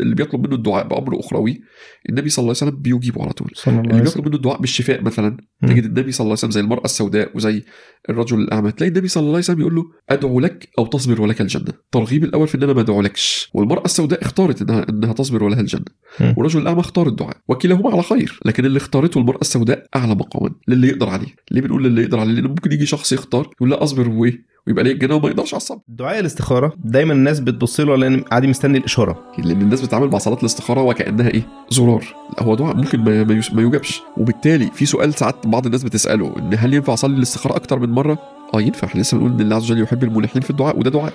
اللي بيطلب منه الدعاء بأمر أخروي النبي صلى الله عليه وسلم بيجيبه على طول. اللي بيطلب منه الدعاء بالشفاء مثلا. تجد النبي صلى الله عليه وسلم زي المرأة السوداء وزي الرجل الأعمى تلاقي النبي صلى الله عليه وسلم يقول له أدعو لك أو تصبر ولك الجنة. الترغيب الأول في إن أنا ما أدعولكش. والمرأة السوداء اختارت إنها إنها تصبر ولها الجنة. والرجل الأعمى اختار الدعاء. وكلاهما على خير. لكن اللي اختارته المرأة السوداء أعلى مقاما. للي يقدر عليه. ليه بنقول للي يقدر عليه؟ لأن ممكن يجي شخص يختار يقول لا أصبر وإيه؟ ويبقى ليه الجنه وما يقدرش على الصبر. دعاء الاستخارة. دايما الناس بتبص له لأن قاعد مستني الإشارة. لأن الناس بتتعامل مع صلاة الاستخارة وكأنها إيه؟ زرار. لا هو دعاء ممكن ما ما يوجبش. وبالتالي في سؤال ساعات بعض الناس بتسأله إن هل ينفع أصلي الاستخارة أكتر من مرة؟ آه ينفع. إحنا لسه بنقول إن الله عز وجل يحب الملحين في الدعاء وده دعاء.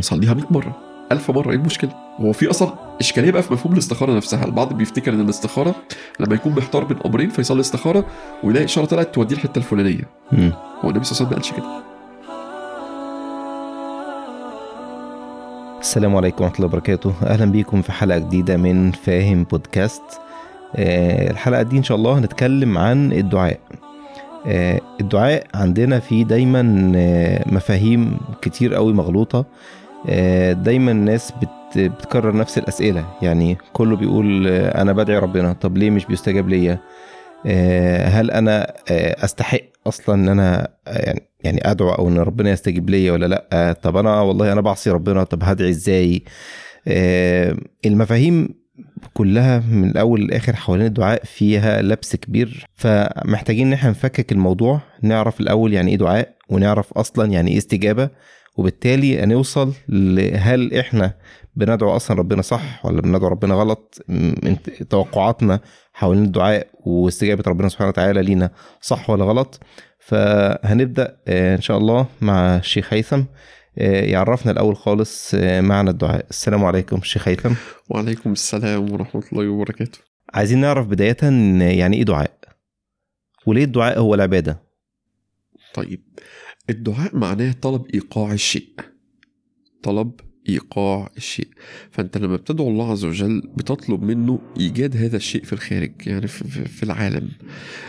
صليها 100 مرة. ألف مرة. إيه المشكلة؟ هو في أصلا إشكالية بقى في مفهوم الاستخارة نفسها، البعض بيفتكر إن الاستخارة لما يكون محتار بين أمرين فيصلي استخارة ويلاقي إشارة طلعت توديه الحتة الفلانية، مم. هو النبي صلى الله عليه وسلم ما قالش كده. السلام عليكم ورحمة الله وبركاته. أهلا بيكم في حلقة جديدة من فاهم بودكاست. آه، الحلقة دي إن شاء الله هنتكلم عن الدعاء. آه، الدعاء عندنا فيه دايما آه، مفاهيم كتير قوي مغلوطة. دايما الناس بت- بتكرر نفس الأسئلة. يعني كله بيقول أنا بدعي ربنا. طب ليه مش بيستجاب ليا؟ هل أنا أستحق أصلا إن أنا يعني يعني أدعو أو إن ربنا يستجيب ليا ولا لأ طب أنا والله أنا بعصي ربنا طب هدعي إزاي؟ آه، المفاهيم كلها من الأول للآخر حوالين الدعاء فيها لبس كبير فمحتاجين إن إحنا نفكك الموضوع نعرف الأول يعني إيه دعاء ونعرف أصلا يعني إيه استجابة وبالتالي هنوصل لهل إحنا بندعو أصلا ربنا صح ولا بندعو ربنا غلط؟ توقعاتنا حوالين الدعاء واستجابة ربنا سبحانه وتعالى لينا صح ولا غلط؟ فهنبدأ آه، إن شاء الله مع الشيخ هيثم. آه، يعرفنا الأول خالص آه، معنى الدعاء. السلام عليكم شيخ هيثم. وعليكم السلام ورحمة الله وبركاته. عايزين نعرف بداية يعني إيه دعاء؟ وليه الدعاء هو العبادة؟ طيب الدعاء معناه طلب إيقاع الشيء. طلب إيقاع الشيء. فأنت لما بتدعو الله عز وجل بتطلب منه إيجاد هذا الشيء في الخارج يعني في, العالم.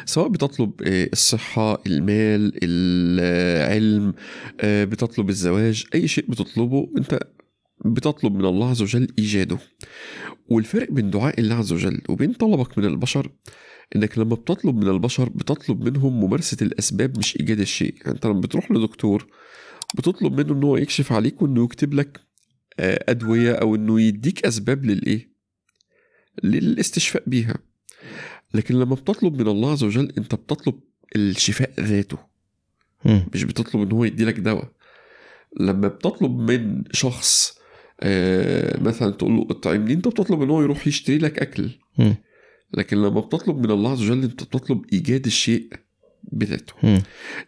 سواء بتطلب آه، الصحة المال العلم آه، بتطلب الزواج أي شيء بتطلبه أنت بتطلب من الله عز وجل إيجاده. والفرق بين دعاء الله عز وجل وبين طلبك من البشر إنك لما بتطلب من البشر بتطلب منهم ممارسة الأسباب مش إيجاد الشيء. يعني أنت لما بتروح لدكتور بتطلب منه إن هو يكشف عليك وإنه يكتب لك أدوية أو إنه يديك أسباب للإيه؟ للاستشفاء بيها. لكن لما بتطلب من الله عز وجل أنت بتطلب الشفاء ذاته. مش بتطلب إن هو يديلك دواء. لما بتطلب من شخص آه، مثلا تقول له اطعمني أنت بتطلب إن هو يروح يشتري لك أكل. لكن لما بتطلب من الله عز وجل أنت بتطلب إيجاد الشيء بذاته.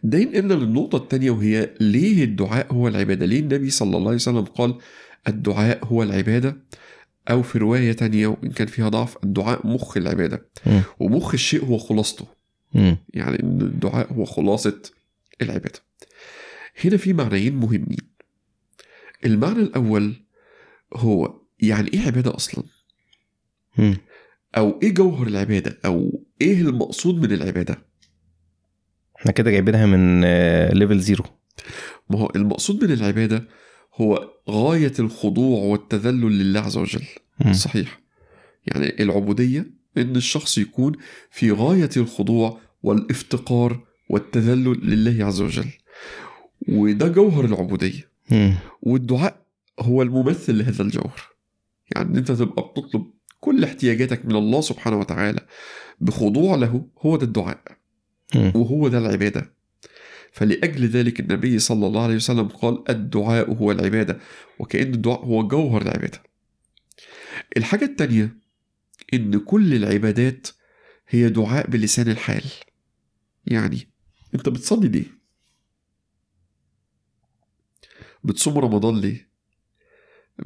ده ينقلنا للنقطة التانية وهي ليه الدعاء هو العبادة؟ ليه النبي صلى الله عليه وسلم قال الدعاء هو العبادة. أو في رواية تانية وإن كان فيها ضعف الدعاء مخ العبادة. ومخ الشيء هو خلاصته. يعني إن الدعاء هو خلاصة العبادة. هنا في معنيين مهمين. المعنى الأول هو يعني إيه عبادة أصلا. أو إيه جوهر العبادة؟ أو إيه المقصود من العبادة؟ إحنا كده جايبينها من آه، level zero ما هو المقصود من العبادة هو غاية الخضوع والتذلل لله عز وجل. مم. صحيح. يعني العبودية إن الشخص يكون في غاية الخضوع والإفتقار والتذلل لله عز وجل. وده جوهر العبودية. مم. والدعاء هو الممثل لهذا الجوهر. يعني أنت تبقى بتطلب كل احتياجاتك من الله سبحانه وتعالى بخضوع له هو ده الدعاء. مم. وهو ده العبادة. فلأجل ذلك النبي صلى الله عليه وسلم قال الدعاء هو العبادة وكأن الدعاء هو جوهر العبادة الحاجة التانية إن كل العبادات هي دعاء بلسان الحال يعني أنت بتصلي ليه؟ بتصوم رمضان ليه؟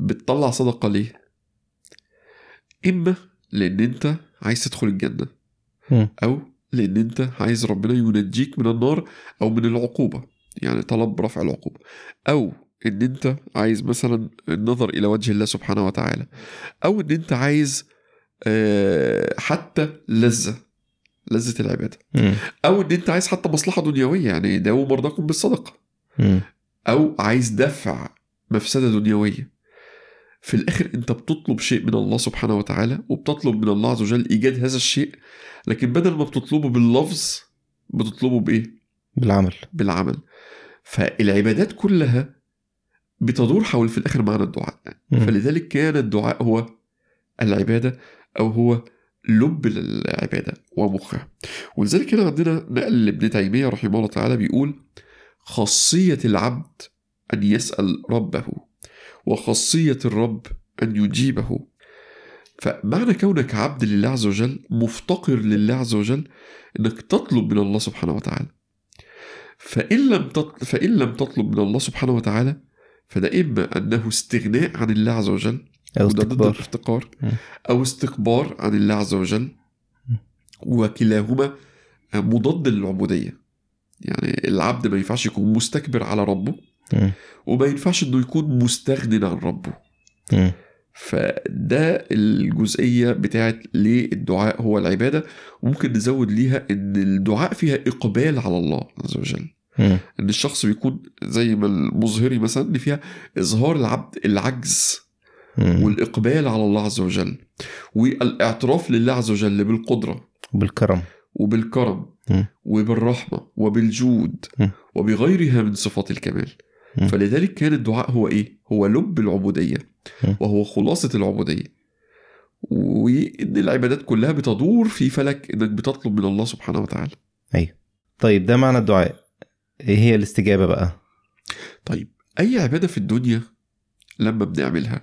بتطلع صدقة ليه؟ إما لأن أنت عايز تدخل الجنة. أو لأن أنت عايز ربنا ينجيك من النار أو من العقوبة يعني طلب رفع العقوبة. أو إن أنت عايز مثلا النظر إلى وجه الله سبحانه وتعالى. أو إن أنت عايز آه، حتى لذة لذة العبادة. أو إن أنت عايز حتى مصلحة دنيوية يعني داووا مرضاكم بالصدقة. أو عايز دفع مفسدة دنيوية. في الآخر أنت بتطلب شيء من الله سبحانه وتعالى وبتطلب من الله عز وجل إيجاد هذا الشيء لكن بدل ما بتطلبه باللفظ بتطلبه بإيه؟ بالعمل. بالعمل. فالعبادات كلها بتدور حول في الآخر معنى الدعاء. مم. فلذلك كان الدعاء هو العبادة أو هو لب العباده ومخها. ولذلك هنا عندنا نقل لابن تيمية رحمه الله تعالى بيقول خاصية العبد أن يسأل ربه. وخاصية الرب أن يجيبه. فمعنى كونك عبد لله عز وجل مفتقر لله عز وجل إنك تطلب من الله سبحانه وتعالى. فإن لم تط... فإن لم تطلب من الله سبحانه وتعالى فده إما أنه استغناء عن الله عز وجل وده ضد استكبار الافتقار مم. أو استكبار عن الله عز وجل وكلاهما مضاد للعبودية. يعني العبد ما ينفعش يكون مستكبر على ربه وما ينفعش إنه يكون مستغن عن ربه. فده الجزئية بتاعت ليه الدعاء هو العبادة وممكن نزود ليها إن الدعاء فيها إقبال على الله عز وجل. إن الشخص بيكون زي ما المظهري مثلا اللي فيها إظهار العبد العجز مم. والإقبال على الله عز وجل والإعتراف لله عز وجل بالقدرة بالكرم وبالكرم مم. وبالرحمة وبالجود. وبغيرها من صفات الكمال. فلذلك كان الدعاء هو إيه؟ هو لب العبودية. وهو خلاصة العبودية. وإن العبادات كلها بتدور في فلك إنك بتطلب من الله سبحانه وتعالى. طيب ده معنى الدعاء. إيه هي الاستجابة بقى؟ طيب أي عبادة في الدنيا لما بنعملها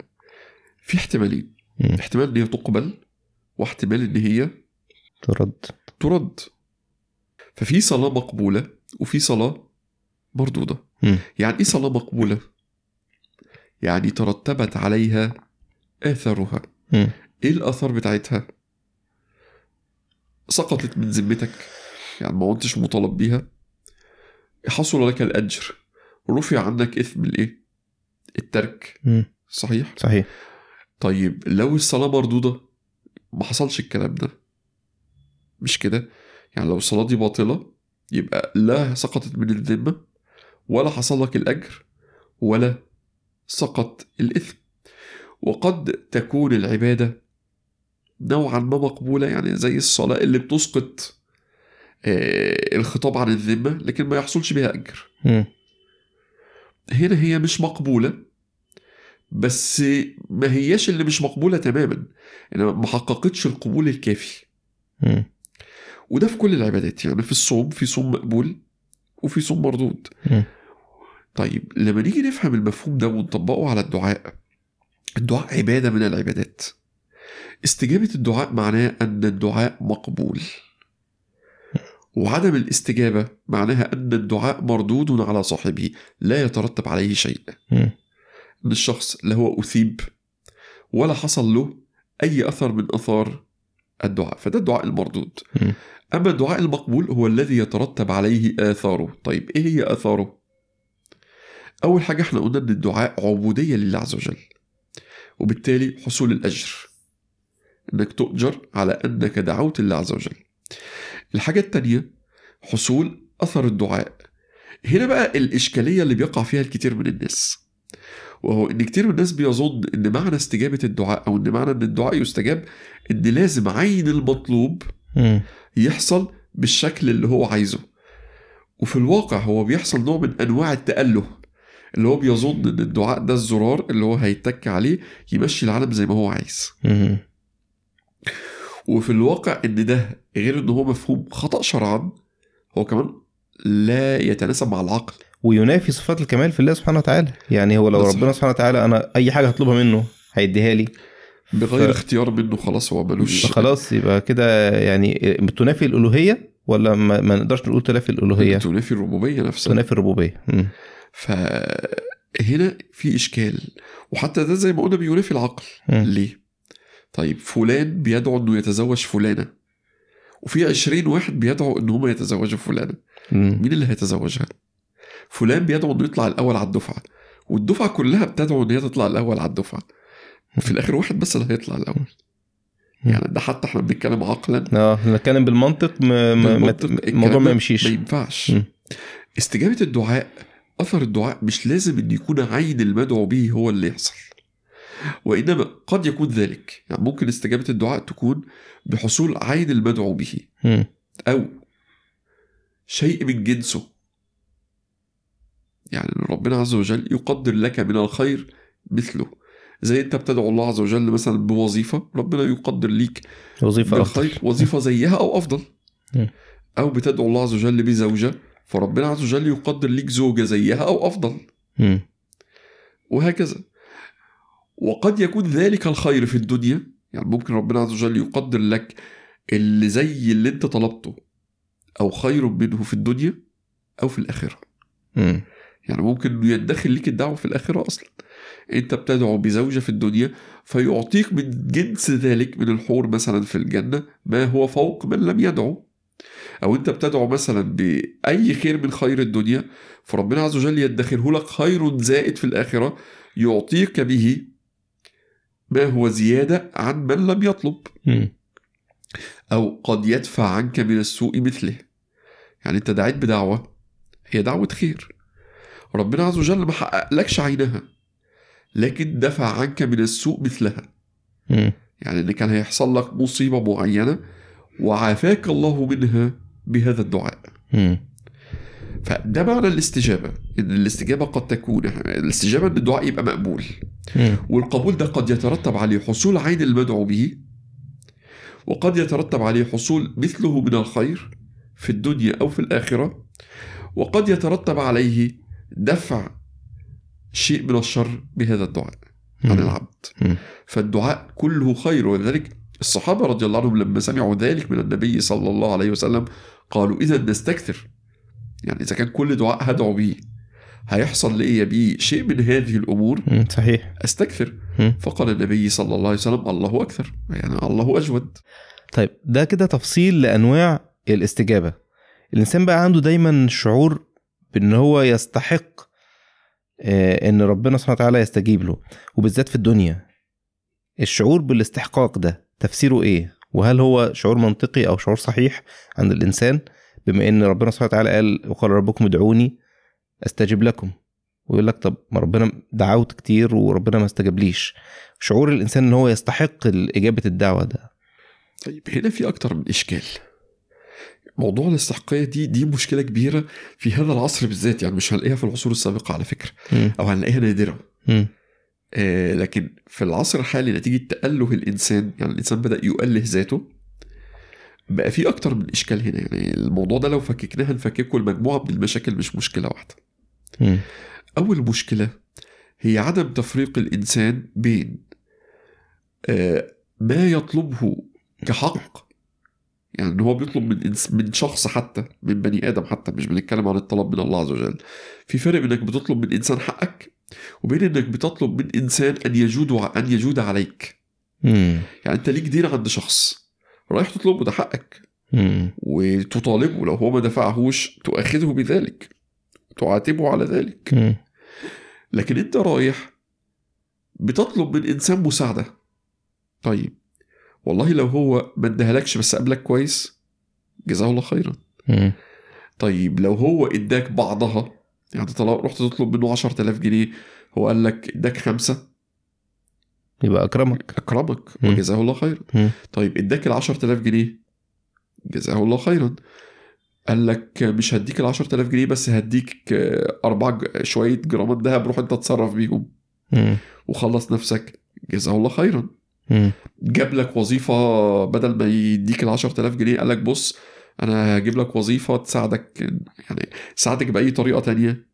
في احتمالين. مم. احتمال إن هي تقبل واحتمال إن هي ترد. ترد. ففي صلاة مقبولة وفي صلاة مردودة. يعني إيه صلاة مقبولة؟ يعني ترتبت عليها اثرها مم. إيه الآثار بتاعتها؟ سقطت من ذمتك؟ يعني ما كنتش مطالب بيها؟ حصل لك الأجر. رفع عنك إثم الإيه؟ الترك. صحيح؟ صحيح. طيب لو الصلاة مردودة ما حصلش الكلام ده. مش كده؟ يعني لو الصلاة دي باطلة يبقى لا سقطت من الذمة ولا حصل لك الأجر ولا سقط الإثم وقد تكون العبادة نوعا ما مقبولة يعني زي الصلاة اللي بتسقط آه، الخطاب عن الذمة لكن ما يحصلش بها أجر. هنا هي مش مقبولة بس ما هياش اللي مش مقبولة تماما يعني ما حققتش القبول الكافي. وده في كل العبادات يعني في الصوم في صوم مقبول وفي صوم مردود. طيب لما نيجي نفهم المفهوم ده ونطبقه على الدعاء الدعاء عبادة من العبادات. استجابة الدعاء معناه أن الدعاء مقبول. وعدم الاستجابة معناها أن الدعاء مردود على صاحبه لا يترتب عليه شيء. أن الشخص لا هو أثيب ولا حصل له أي أثر من أثار الدعاء. فده الدعاء المردود. اما الدعاء المقبول هو الذي يترتب عليه آثاره. طيب إيه هي آثاره؟ أول حاجة إحنا قلنا إن الدعاء عبودية لله عز وجل وبالتالي حصول الأجر. إنك تؤجر على أنك دعوت الله عز وجل. الحاجة الثانية حصول أثر الدعاء. هنا بقى الإشكالية اللي بيقع فيها الكثير من الناس. وهو إن كتير من الناس بيظن إن معنى استجابة الدعاء أو إن معنى إن الدعاء يستجاب إن لازم عين المطلوب. يحصل بالشكل اللي هو عايزه وفي الواقع هو بيحصل نوع من أنواع التأله اللي هو بيظن إن الدعاء ده الزرار اللي هو هيتك عليه يمشي العالم زي ما هو عايز. وفي الواقع إن ده غير إن هو مفهوم خطأ شرعا هو كمان لا يتناسب مع العقل وينافي صفات الكمال في الله سبحانه وتعالى يعني هو لو. ربنا سبحانه وتعالى أنا أي حاجة هطلبها منه هيديها لي بغير ف- اختيار منه خلاص هو ملوش. خلاص يبقى كده يعني تنافي الألوهية ولا ما, ما نقدرش نقول تنافي الألوهية؟ تنافي الربوبية نفسها. تنافي الربوبية. مم. فهنا في إشكال وحتى ده زي ما قلنا بينافي العقل. مم. ليه؟ طيب فلان بيدعو إنه يتزوج فلانة وفي عشرين واحد بيدعوا إن هم يتزوجوا فلانة. مين اللي هيتزوجها؟ فلان بيدعو إنه يطلع الأول على الدفعة والدفعة كلها بتدعو إن هي تطلع الأول على الدفعة. في الآخر واحد بس اللي هيطلع الأول. يعني ده حتى إحنا بنتكلم عقلا. آه نتكلم بالمنطق الموضوع ما يمشيش. ما ينفعش. مم. استجابة الدعاء أثر الدعاء مش لازم إن يكون عين المدعو به هو اللي يحصل. وإنما قد يكون ذلك. يعني ممكن استجابة الدعاء تكون بحصول عين المدعو به. أو شيء من جنسه. يعني ربنا عز وجل يقدر لك من الخير مثله. زي أنت بتدعو الله عز وجل مثلا بوظيفة ربنا يقدر ليك أفضل بالخير وظيفة زيها أو أفضل مم. أو بتدعو الله عز وجل بزوجة فربنا عز وجل يقدر ليك زوجة زيها أو أفضل مم. وهكذا وقد يكون ذلك الخير في الدنيا يعني ممكن ربنا عز وجل يقدر لك اللي زي اللي أنت طلبته أو خير منه في الدنيا أو في الآخرة مم. يعني ممكن يدخل ليك الدعوة في الآخرة أصلا انت بتدعو بزوجة في الدنيا فيعطيك من جنس ذلك من الحور مثلا في الجنة ما هو فوق من لم يدعو. أو انت بتدعو مثلا بأي خير من خير الدنيا فربنا عز وجل يدخره لك خير زائد في الآخرة يعطيك به ما هو زيادة عن من لم يطلب. أو قد يدفع عنك من السوء مثله. يعني أنت دعيت بدعوة هي دعوة خير. ربنا عز وجل ما حققلكش عينها. لكن دفع عنك من السوء مثلها. يعني إن كان هيحصل لك مصيبة معينة وعافاك الله منها بهذا الدعاء. فده معنى الاستجابة إن الاستجابة قد تكون الاستجابة إن الدعاء يبقى مقبول. والقبول ده قد يترتب عليه حصول عين المدعو به وقد يترتب عليه حصول مثله من الخير في الدنيا أو في الآخرة وقد يترتب عليه دفع شيء من الشر بهذا الدعاء عن العبد. فالدعاء كله خير. ولذلك الصحابة رضي الله عنهم لما سمعوا ذلك من النبي صلى الله عليه وسلم قالوا إذا نستكثر. يعني إذا كان كل دعاء هدعو به. هيحصل لي بيه شيء من هذه الأمور. صحيح. أستكثر. فقال النبي صلى الله عليه وسلم الله أكثر. يعني الله أجود. طيب ده كده تفصيل لأنواع الاستجابة. الإنسان بقى عنده دايما شعور بإن هو يستحق إن ربنا سبحانه وتعالى يستجيب له. وبالذات في الدنيا. الشعور بالاستحقاق ده تفسيره إيه؟ وهل هو شعور منطقي أو شعور صحيح عند الإنسان؟ بما إن ربنا سبحانه وتعالى قال وقال ربكم ادعوني أستجب لكم. ويقول لك طب ما ربنا دعوت كتير وربنا ما استجابليش شعور الإنسان إن هو يستحق إجابة الدعوة ده. طيب هنا في أكتر من إشكال. موضوع الاستحقاقية دي دي مشكلة كبيرة في هذا العصر بالذات يعني مش هنلاقيها في العصور السابقة على فكرة مم. أو هنلاقيها نادرة مم. آه لكن في العصر الحالي نتيجة تأله الإنسان يعني الإنسان بدأ يؤله ذاته بقى في أكتر من إشكال هنا يعني الموضوع ده لو فككناه هنفككه لمجموعة من المشاكل مش مشكلة واحدة مم. أول مشكلة هي عدم تفريق الإنسان بين آه، ما يطلبه كحق يعني هو بيطلب من من شخص حتى من بني آدم حتى مش بنتكلم عن الطلب من الله عز وجل في فرق بين إنك بتطلب من إنسان حقك وبين إنك بتطلب من إنسان أن يجود أن يجود عليك مم. يعني أنت ليك دين عند شخص رايح تطلبه ده حقك مم. وتطالبه لو هو ما دفعهوش تؤاخذه بذلك تعاتبه على ذلك مم. لكن أنت رايح بتطلب من إنسان مساعدة طيب والله لو هو ما اداهالكش بس قابلك كويس جزاه الله خيرا. طيب لو هو اداك بعضها يعني طلع رحت تطلب منه 10000 جنيه هو قال لك اداك خمسة يبقى أكرمك أكرمك. وجزاه الله خيرا. طيب اداك ال 10000 جنيه جزاه الله خيرا قال لك مش هديك ال 10000 جنيه بس هديك أربع شوية جرامات دهب روح انت اتصرف بيهم. وخلص نفسك جزاه الله خيرا. جاب لك وظيفة بدل ما يديك ال 10000 جنيه قال لك بص أنا هجيب لك وظيفة تساعدك يعني تساعدك بأي طريقة تانية.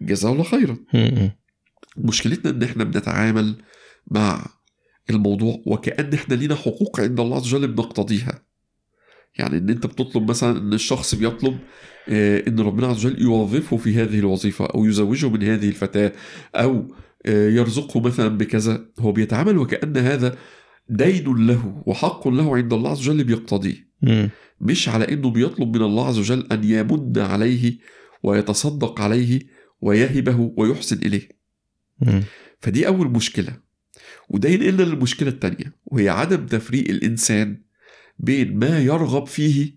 جزاه الله خيرا. مشكلتنا إن إحنا بنتعامل مع الموضوع وكأن إحنا لينا حقوق عند الله عز وجل بنقتضيها. يعني إن أنت بتطلب مثلا إن الشخص بيطلب آه، إن ربنا عز وجل يوظفه في هذه الوظيفة أو يزوجه من هذه الفتاة أو يرزقه مثلا بكذا هو بيتعامل وكأن هذا دين له وحق له عند الله عز وجل بيقتضيه. مش على إنه بيطلب من الله عز وجل أن يمن عليه ويتصدق عليه ويهبه ويحسن إليه. فدي أول مشكلة وده ينقلنا للمشكلة التانية وهي عدم تفريق الإنسان بين ما يرغب فيه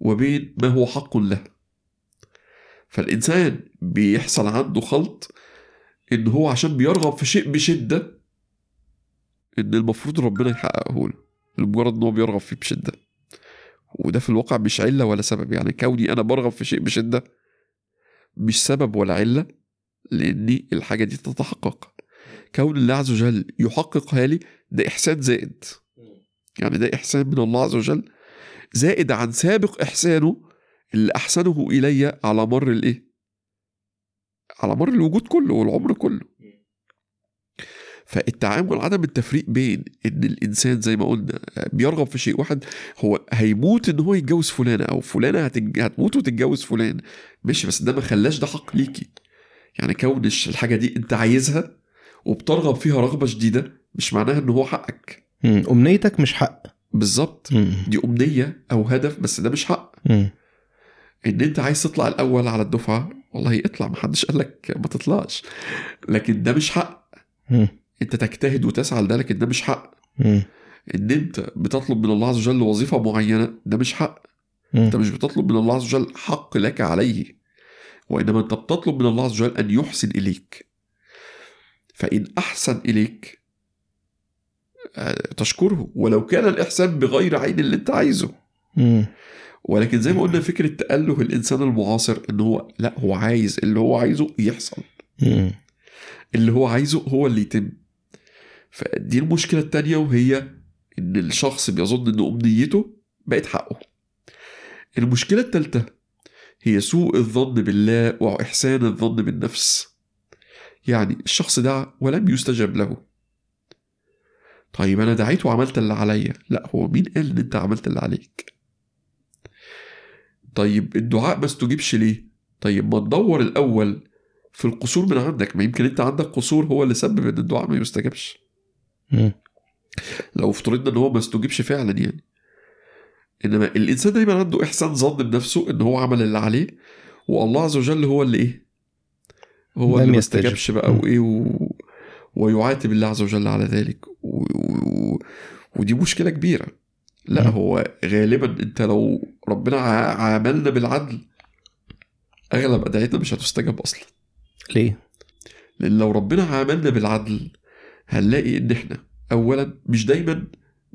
وبين ما هو حق له فالإنسان بيحصل عنده خلط إن هو عشان بيرغب في شيء بشدة إن المفروض ربنا يحققه له لمجرد إن هو بيرغب فيه بشدة. وده في الواقع مش علة ولا سبب. يعني كوني أنا برغب في شيء بشدة مش سبب ولا علة لأني الحاجة دي تتحقق. كون الله عز وجل يحققها لي ده إحسان زائد. يعني ده إحسان من الله عز وجل زائد عن سابق إحسانه اللي أحسنه إلي على مر الإيه؟ على مر الوجود كله والعمر كله. فالتعامل عدم التفريق بين إن الإنسان زي ما قلنا بيرغب في شيء واحد هو هيموت إن هو يتجوز فلانة أو فلانة هتج... هتموت وتتجوز فلان ماشي بس ده ما خلاش ده حق ليكي. يعني كون الحاجة دي أنت عايزها وبترغب فيها رغبة شديدة مش معناها إن هو حقك. أمنيتك مش حق. بالظبط. دي أمنية أو هدف بس ده مش حق. إن أنت عايز تطلع الأول على الدفعة والله اطلع محدش قال لك ما تطلعش لكن ده مش حق. أنت تجتهد وتسعى لده لكن ده مش حق. إن أنت بتطلب من الله عز وجل وظيفة معينة ده مش حق. أنت مش بتطلب من الله عز وجل حق لك عليه وإنما أنت بتطلب من الله عز وجل أن يحسن إليك فإن أحسن إليك آه، تشكره ولو كان الإحسان بغير عين اللي أنت عايزه. ولكن زي ما قلنا فكرة تأله الإنسان المعاصر إن هو لا هو عايز اللي هو عايزه يحصل. اللي هو عايزه هو اللي يتم. فدي المشكلة التانية وهي إن الشخص بيظن إن أمنيته بقت حقه. المشكلة التالتة هي سوء الظن بالله وإحسان الظن بالنفس. يعني الشخص دعا ولم يستجب له. طيب أنا دعيت وعملت اللي عليا. لا هو مين قال إن أنت عملت اللي عليك؟ طيب الدعاء ما استجيبش ليه؟ طيب ما تدور الأول في القصور من عندك ما يمكن أنت عندك قصور هو اللي سبب إن الدعاء ما يستجابش. مم. لو افترضنا إن هو ما استجيبش فعلا يعني. إنما الإنسان دايما عنده إحسان ظن بنفسه إن هو عمل اللي عليه والله عز وجل هو اللي إيه؟ هو اللي ما يستجب. استجابش بقى مم. وإيه؟ و... ويعاتب الله عز وجل على ذلك. و... و... ودي مشكلة كبيرة. لا مم. هو غالبا أنت لو ربنا عاملنا بالعدل أغلب أدعيتنا مش هتستجاب أصلا ليه؟ لأن لو ربنا عاملنا بالعدل هنلاقي إن إحنا اولا مش دايما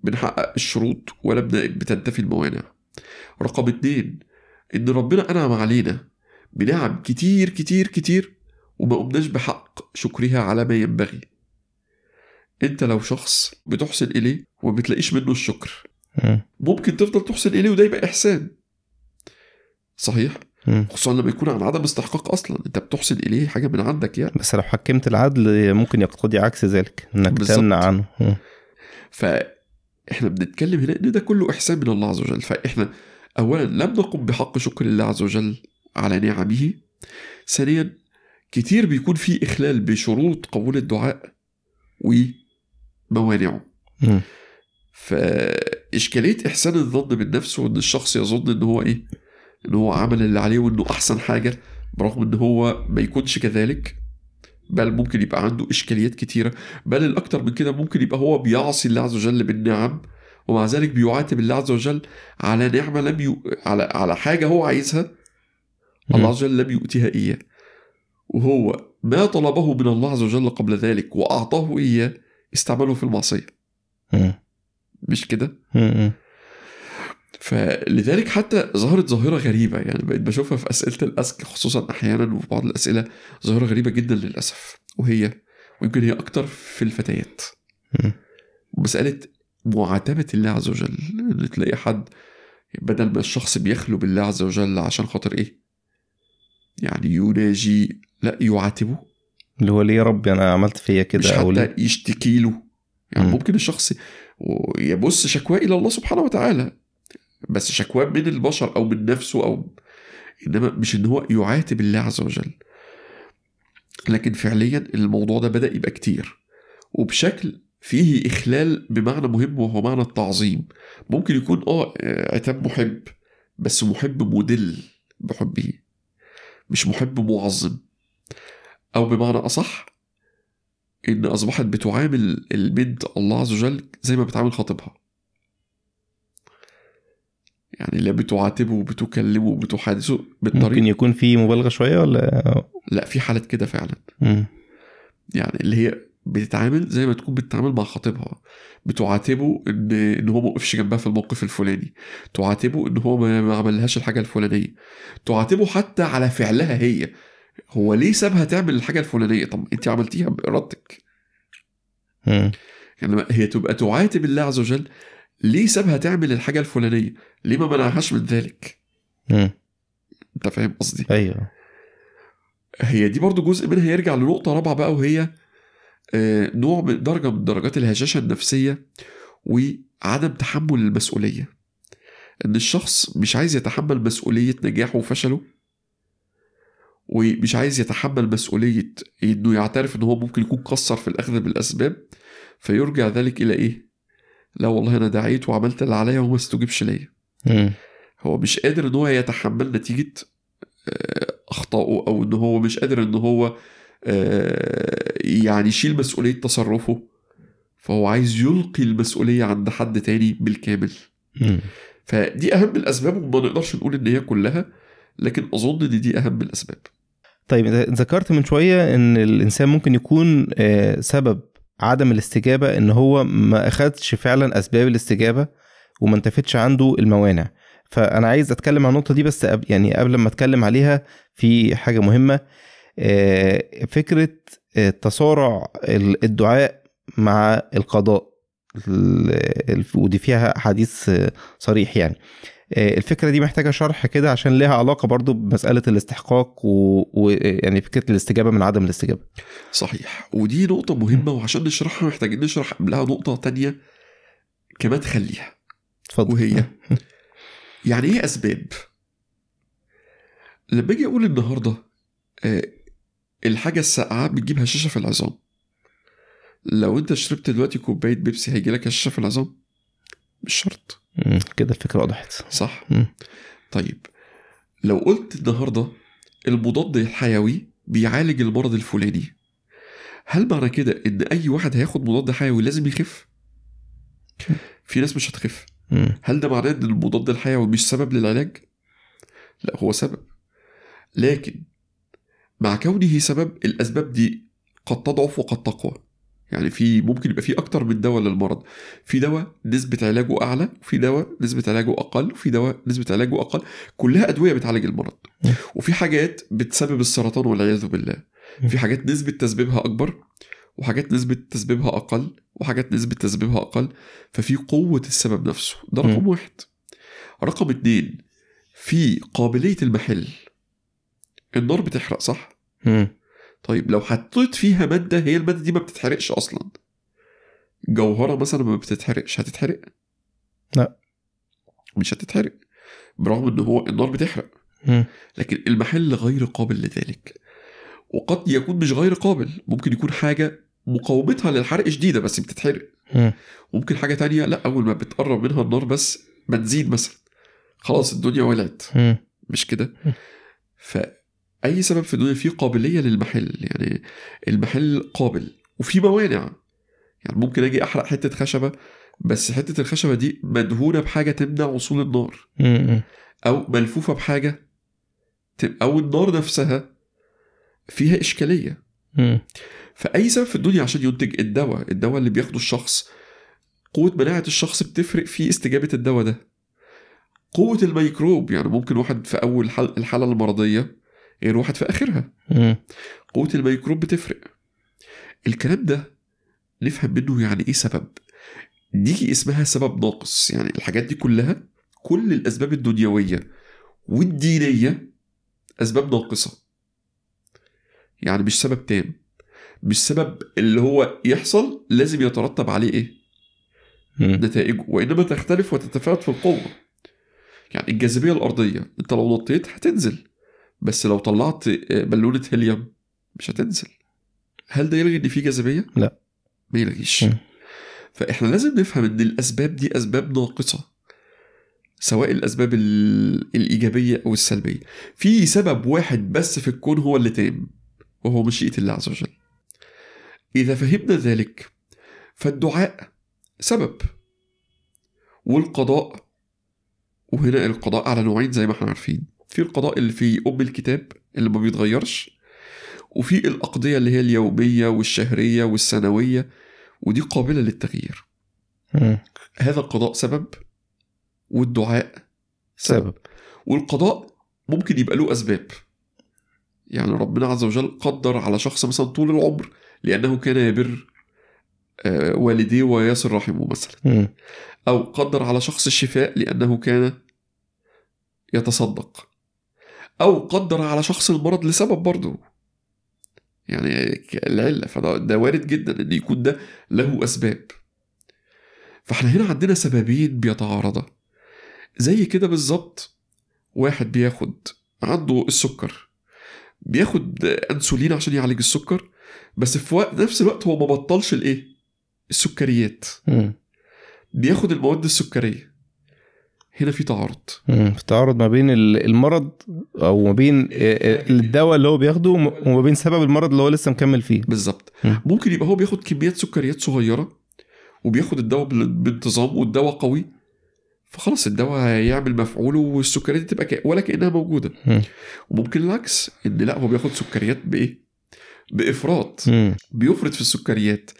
بنحقق الشروط ولا بتنتفي الموانع رقم اتنين إن ربنا أنعم علينا بنعم كتير كتير كتير وما قمناش بحق شكرها على ما ينبغي أنت لو شخص بتحسن إليه وما بتلاقيش منه الشكر. ممكن تفضل تحسن إليه وده يبقى إحسان. صحيح. خصوصا لما يكون عن عدم استحقاق أصلا. أنت بتحسن إليه حاجة من عندك يعني. بس لو حكمت العدل ممكن يقتضي عكس ذلك إنك. تمنع عنه. فاحنا بنتكلم هنا إن ده كله إحسان من الله عز وجل. فإحنا اولا لم نقم بحق شكر الله عز وجل على نعمه. ثانيا كتير بيكون في إخلال بشروط قبول الدعاء وموانعه. مم. فاشكاليه إحسان الظن بالنفس وإن الشخص يظن إن هو إيه؟ إن هو عمل اللي عليه وإنه أحسن حاجة برغم إن هو ما يكونش كذلك. بل ممكن يبقى عنده إشكاليات كتيرة. بل الأكتر من كده ممكن يبقى هو بيعصي الله عز وجل بالنعم ومع ذلك بيعاتب الله عز وجل على نعمة لم ي... على على حاجة هو عايزها الله عز وجل لم يؤتيها إياه. وهو ما طلبه من الله عز وجل قبل ذلك وأعطاه إياه استعمله في المعصية. مش كده. فلذلك حتى ظهرت ظاهرة غريبة يعني بقيت بشوفها في أسئلة الأسك خصوصا أحيانا وفي بعض الأسئلة ظاهرة غريبة جدا للأسف. وهي ويمكن هي أكتر في الفتيات. مم. مسألة معاتبة الله عز وجل إن تلاقي حد بدل ما الشخص بيخلو بالله عز وجل عشان خاطر إيه؟ يعني يناجي لا يعاتبه. اللي هو ليه يا رب أنا عملت فيا مش كده ليه؟ حتى يشتكي له. يعني مم. ممكن الشخص يبص شكواه إلى الله سبحانه وتعالى. بس شكواه من البشر أو من نفسه أو إنما مش إن هو يعاتب الله عز وجل. لكن فعليا الموضوع ده بدأ يبقى كتير. وبشكل فيه إخلال بمعنى مهم وهو معنى التعظيم. ممكن يكون آه عتاب محب بس محب مدل بحبه مش محب معظم. أو بمعنى أصح إن أصبحت بتعامل البنت الله عز وجل زي ما بتعامل خطيبها. يعني لا بتعاتبه وبتكلمه وبتحادثه ممكن بالطريقة يكون في مبالغة شوية ولا؟ لا في حالات كده فعلا. مم. يعني اللي هي بتتعامل زي ما تكون بتتعامل مع خطيبها. بتعاتبه ان إن هو ما وقفش جنبها في الموقف الفلاني. تعاتبه إن هو ما ما عملهاش الحاجة الفلانية. تعاتبه حتى على فعلها هي. هو ليه سابها تعمل الحاجة الفلانية؟ طب انت عملتيها بإرادتك. يعني هي تبقى تعاتب الله عز وجل ليه سابها تعمل الحاجة الفلانية؟ ليه ما منعهاش من ذلك؟ مم. انت فاهم قصدي؟ أيوه. هي دي برضو جزء منها يرجع لنقطة رابعة بقى وهي آه، نوع من درجة من درجات الهشاشة النفسية وعدم تحمل المسؤولية. إن الشخص مش عايز يتحمل مسؤولية نجاحه وفشله ومش عايز يتحمل مسؤولية إنه يعترف إن هو ممكن يكون قصر في الأخذ بالأسباب فيرجع ذلك إلى إيه؟ لا والله أنا دعيت وعملت اللي عليا وما استجبش ليا. هو مش قادر إن هو يتحمل نتيجة آه، أخطائه أو إن هو مش قادر إن هو آه، يعني يشيل مسؤولية تصرفه فهو عايز يلقي المسؤولية عند حد تاني بالكامل. فدي أهم الأسباب وما نقدرش نقول إن هي كلها لكن أظن ان دي أهم الأسباب. طيب ذكرت من شوية إن الإنسان ممكن يكون آه، سبب عدم الاستجابة إن هو ما أخدش فعلا أسباب الاستجابة وما انتفتش عنده الموانع. فأنا عايز أتكلم عن النقطة دي بس يعني قبل ما أتكلم عليها في حاجة مهمة آه، فكرة آه، تسارع ال- الدعاء مع القضاء ال- ال- ودي فيها حديث صريح يعني. الفكرة دي محتاجة شرح كده عشان ليها علاقة برضو بمسألة الاستحقاق ويعني و... يعني فكرة الاستجابة من عدم الاستجابة. صحيح. ودي نقطة مهمة وعشان نشرحها محتاجين نشرح قبلها نقطة تانية كمان تخليها. اتفضل. وهي يعني إيه أسباب؟ لما أجي أقول النهارده آه، الحاجة الساقعة بتجيب هشاشة في العظام. لو أنت شربت دلوقتي كوباية بيبسي هيجي لك هشاشة في العظام؟ مش شرط. كده الفكرة وضحت صح مم. طيب لو قلت النهارده المضاد الحيوي بيعالج المرض الفلاني هل معنى كده إن أي واحد هياخد مضاد حيوي لازم يخف في ناس مش هتخف. هل ده معناه إن المضاد الحيوي مش سبب للعلاج؟ لا هو سبب لكن مع كونه سبب الأسباب دي قد تضعف وقد تقوى يعني في ممكن يبقى في أكتر من دواء للمرض. في دواء نسبة علاجه أعلى وفي دواء نسبة علاجه أقل وفي دواء نسبة علاجه أقل. كلها أدوية بتعالج المرض. وفي حاجات بتسبب السرطان والعياذ بالله. في حاجات نسبة تسبيبها أكبر وحاجات نسبة تسبيبها أقل وحاجات نسبة تسبيبها أقل. ففي قوة السبب نفسه. ده. رقم واحد. رقم اتنين في قابلية المحل. النار بتحرق صح؟ طيب لو حطيت فيها مادة هي المادة دي ما بتتحرقش أصلا جوهرة مثلا ما بتتحرقش هتتحرق؟ لا. مش هتتحرق برغم إن هو النار بتحرق. لكن المحل غير قابل لذلك وقد يكون مش غير قابل ممكن يكون حاجة مقاومتها للحرق شديدة بس بتتحرق مم. ممكن حاجة تانية لا أول ما بتقرب منها النار بس بنزين مثلا خلاص الدنيا ولعت. مش كده. فأي سبب في الدنيا فيه قابلية للمحل يعني المحل قابل وفي موانع. يعني ممكن أجي أحرق حتة خشبة بس حتة الخشبة دي مدهونة بحاجة تمنع وصول النار. ملفوفة بحاجة تم- أو النار نفسها فيها إشكالية. مم. فأي سبب في الدنيا عشان ينتج الدواء الدواء اللي بياخده الشخص قوة مناعة الشخص بتفرق في استجابة الدواء ده. قوة الميكروب يعني ممكن واحد في أول حل الحالة غير واحد في آخرها. مم. قوة الميكروب بتفرق. الكلام ده نفهم منه يعني إيه سبب. دي اسمها سبب ناقص. يعني الحاجات دي كلها كل الأسباب الدنيوية والدينية أسباب ناقصة. يعني مش سبب تام. مش سبب اللي هو يحصل لازم يترتب عليه مم. نتائجه. وإنما تختلف وتتفاوت في القوة. يعني الجاذبية الأرضية أنت لو نطيت هتنزل. بس لو طلعت بالونة هيليوم مش هتنزل هل ده يلغي إن في جاذبية؟ لا. ما يلغيش مم. فإحنا لازم نفهم إن الأسباب دي أسباب ناقصة سواء الأسباب ال- الإيجابية أو السلبية في سبب واحد بس في الكون هو اللي تام وهو مشيئة الله عز وجل إذا فهمنا ذلك فالدعاء سبب والقضاء وهنا القضاء على نوعين زي ما إحنا عارفين في القضاء اللي في أم الكتاب اللي ما بيتغيرش وفي الأقضية اللي هي اليومية والشهرية والسنوية ودي قابلة للتغيير. هذا القضاء سبب والدعاء سبب. والقضاء ممكن يبقى له أسباب. يعني ربنا عز وجل قدر على شخص مثلا طول العمر لأنه كان يبر آه، والديه ويصل رحمه مثلا. أو قدر على شخص الشفاء لأنه كان يتصدق. أو قدر على شخص المرض لسبب برضه. يعني العلة. فده ده وارد جدا إن يكون ده له أسباب. فإحنا هنا عندنا سببين بيتعارضا. زي كده بالظبط واحد بياخد عنده السكر. بياخد أنسولين عشان يعالج السكر بس في وقت نفس الوقت هو ما بطلش الإيه؟ السكريات. بياخد المواد السكرية. هنا في تعارض. في تعارض ما بين ال- المرض أو ما بين آه، آه، الدواء اللي هو بياخده وما بين سبب المرض اللي هو لسه مكمل فيه بالظبط مم. ممكن يبقى هو بياخد كميات سكريات صغيرة وبياخد الدواء بانتظام والدواء قوي فخلاص الدواء هيعمل مفعوله والسكريات دي تبقى ولا كأنها موجودة مم. وممكن العكس إن لا هو بياخد سكريات بإيه بإفراط مم. بيفرط في السكريات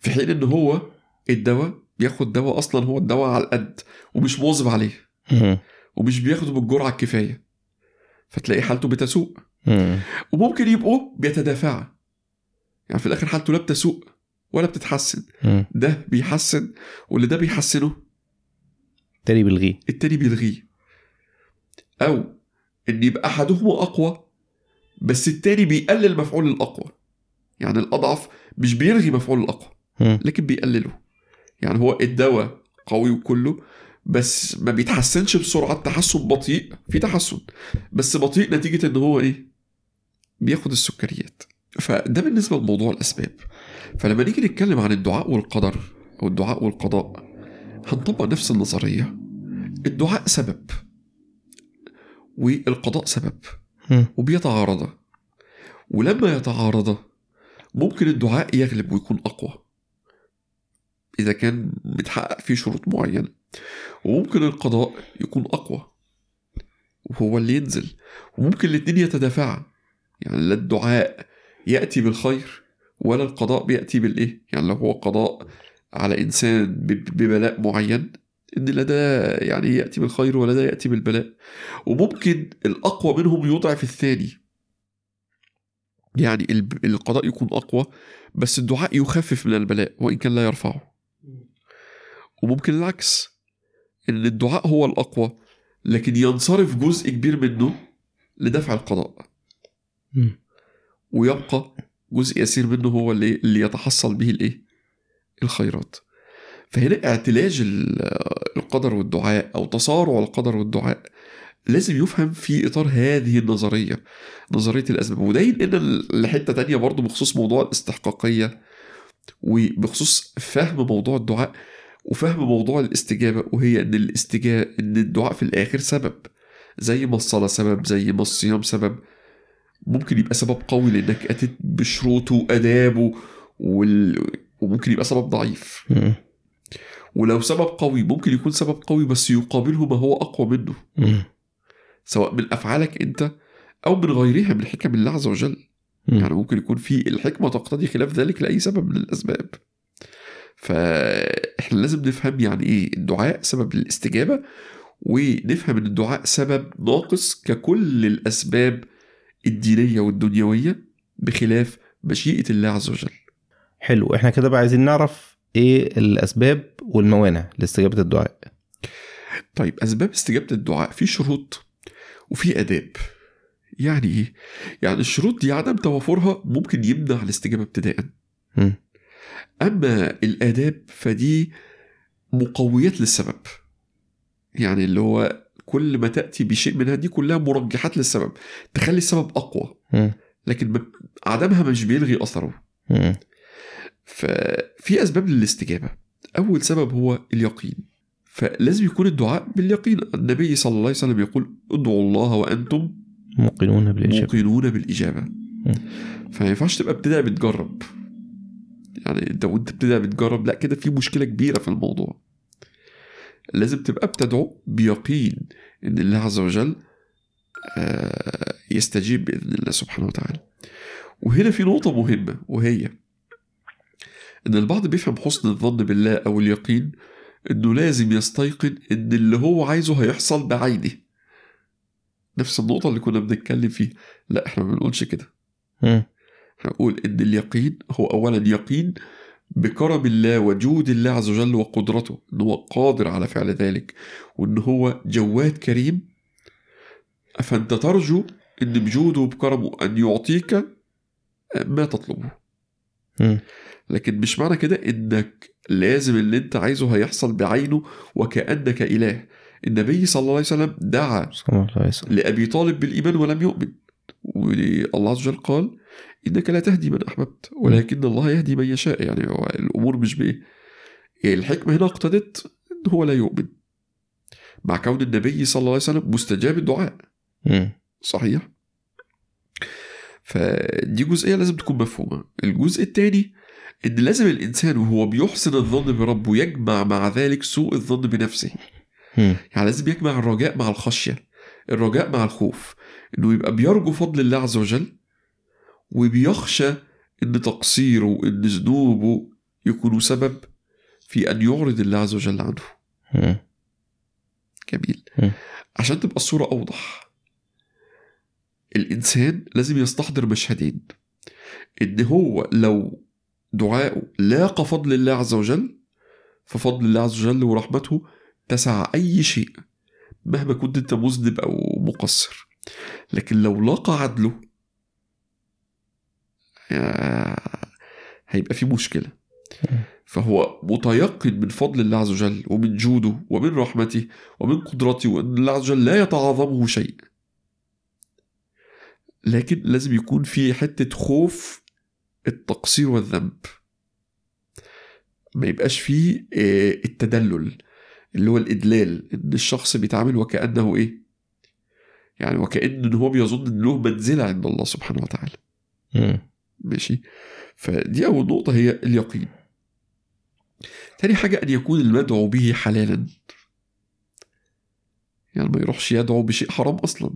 في حين إن هو الدواء بياخد دواء أصلا هو الدواء على القد ومش مواظب عليه. ومش بياخده بالجرعة الكفاية. فتلاقي حالته بتسوء. مم. وممكن يبقوا بيتدافعوا يعني في الآخر حالته لا بتسوء ولا بتتحسن. ده بيحسن واللي ده بيحسنه تاني بيلغيه. التاني بيلغيه. أو إن يبقى أحدهما أقوى بس التاني بيقلل مفعول الأقوى. يعني الأضعف مش بيلغي مفعول الأقوى. لكن بيقلله. يعني هو الدواء قوي وكله بس ما بيتحسنش بسرعة التحسن بطيء في تحسن بس بطيء نتيجة إن هو إيه؟ بياخد السكريات. فده بالنسبة لموضوع الأسباب. فلما نيجي نتكلم عن الدعاء والقدر أو الدعاء والقضاء هنطبق نفس النظرية. الدعاء سبب. والقضاء سبب. وبيتعارضا ولما يتعارضا ممكن الدعاء يغلب ويكون أقوى. إذا كان متحقق فيه شروط معينة. وممكن القضاء يكون أقوى. وهو اللي ينزل. وممكن الاتنين يتدافعا يعني لا الدعاء يأتي بالخير ولا القضاء بيأتي بالإيه؟ يعني لو هو قضاء على إنسان ببلاء معين إن لا ده يعني يأتي بالخير ولا ده يأتي بالبلاء. وممكن الأقوى منهم يضعف الثاني. يعني القضاء يكون أقوى بس الدعاء يخفف من البلاء وإن كان لا يرفعه. وممكن العكس إن الدعاء هو الأقوى لكن ينصرف جزء كبير منه لدفع القضاء. ويبقى جزء يسير منه هو اللي, اللي يتحصل به الإيه؟ الخيرات فهنا اعتلاج ال- القدر والدعاء أو تصارع القدر والدعاء لازم يفهم في إطار هذه النظرية نظرية الأسباب وده ينقلنا لحتة تانية برضو بخصوص موضوع الاستحقاقية وبخصوص فهم موضوع الدعاء وفهم موضوع الاستجابة وهي إن الاستجابة إن الدعاء في الآخر سبب زي ما الصلاة سبب زي ما الصيام سبب ممكن يبقى سبب قوي لأنك أتيت بشروطه وآدابه وال... وممكن يبقى سبب ضعيف. ولو سبب قوي ممكن يكون سبب قوي بس يقابله ما هو أقوى منه. سواء من أفعالك أنت أو من غيرها من حكم الله عز وجل. يعني ممكن يكون في الحكمة تقتضي خلاف ذلك لأي سبب من الأسباب فإحنا لازم نفهم يعني إيه الدعاء سبب للاستجابة ونفهم إن الدعاء سبب ناقص ككل الأسباب الدينية والدنيوية بخلاف مشيئة الله عز وجل. حلو. إحنا كده بقى عايزين نعرف إيه الأسباب والموانع لاستجابة الدعاء. طيب أسباب استجابة الدعاء في شروط وفي آداب. يعني إيه؟ يعني الشروط دي عدم توافرها ممكن يمنع الاستجابة ابتداءً. أما الآداب فدي مقويات للسبب. يعني اللي هو كل ما تأتي بشيء منها دي كلها مرجحات للسبب. تخلي السبب أقوى. لكن عدمها مش بيلغي أثره. ففي أسباب للاستجابة. أول سبب هو اليقين. فلازم يكون الدعاء باليقين. النبي صلى الله عليه وسلم يقول ادعوا الله وأنتم موقنون بالإجابة. موقنون بالإجابة. فما ينفعش تبقى ابتداء بتجرب. يعني انت وانت ابتداء بتجرب لا كده في مشكلة كبيرة في الموضوع. لازم تبقى بتدعو بيقين إن الله عز وجل آه، يستجيب بإذن الله سبحانه وتعالى. وهنا في نقطة مهمة وهي إن البعض بيفهم حسن الظن بالله أو اليقين إنه لازم يستيقن إن اللي هو عايزه هيحصل بعينه. نفس النقطة اللي كنا بنتكلم فيها. لا إحنا ما بنقولش كده. بنقول إن اليقين هو أولا يقين بكرم الله وجود الله عز وجل وقدرته إن هو قادر على فعل ذلك وإن هو جواد كريم. فأنت ترجو إن بجوده وبكرمه أن يعطيك ما تطلبه. لكن مش معنى كده إنك لازم اللي أنت عايزه هيحصل بعينه وكأنك إله. النبي صلى الله عليه وسلم دعا صلى الله عليه وسلم. لأبي طالب بالإيمان ولم يؤمن. والله عز وجل قال إنك لا تهدي من أحببت ولكن الله يهدي من يشاء. يعني هو الأمور مش بإيه؟ يعني الحكمة هنا اقتضت إن هو لا يؤمن. مع كون النبي صلى الله عليه وسلم مستجاب الدعاء. صحيح؟ فدي جزئية لازم تكون مفهومة. الجزء الثاني إن لازم الإنسان وهو بيحسن الظن بربه يجمع مع ذلك سوء الظن بنفسه. يعني لازم يجمع الرجاء مع الخشية الرجاء مع الخوف. إنه يبقى بيرجو فضل الله عز وجل وبيخشى إن تقصيره وإن ذنوبه يكونوا سبب في أن يعرض الله عز وجل عنه. جميل. عشان تبقى الصورة أوضح الإنسان لازم يستحضر مشهدين إن هو لو دعاءه لاقى فضل الله عز وجل ففضل الله عز وجل ورحمته تسع أي شيء مهما كنت أنت مذنب أو مقصر لكن لو لاقى عدله هيبقى في مشكلة. فهو متيقن من فضل الله عز وجل ومن جوده ومن رحمته ومن قدرته وأن الله عز وجل لا يتعاظمه شيء. لكن لازم يكون في حتة خوف التقصير والذنب. ما يبقاش فيه آه، التدلل اللي هو الإدلال إن الشخص بيتعامل وكأنه إيه؟ يعني وكأن إن هو بيظن إن له منزلة عند الله سبحانه وتعالى. ماشي فدي أول نقطة هي اليقين تاني حاجة أن يكون المدعو به حلالا يعني ما يروحش يدعو بشيء حرام أصلا.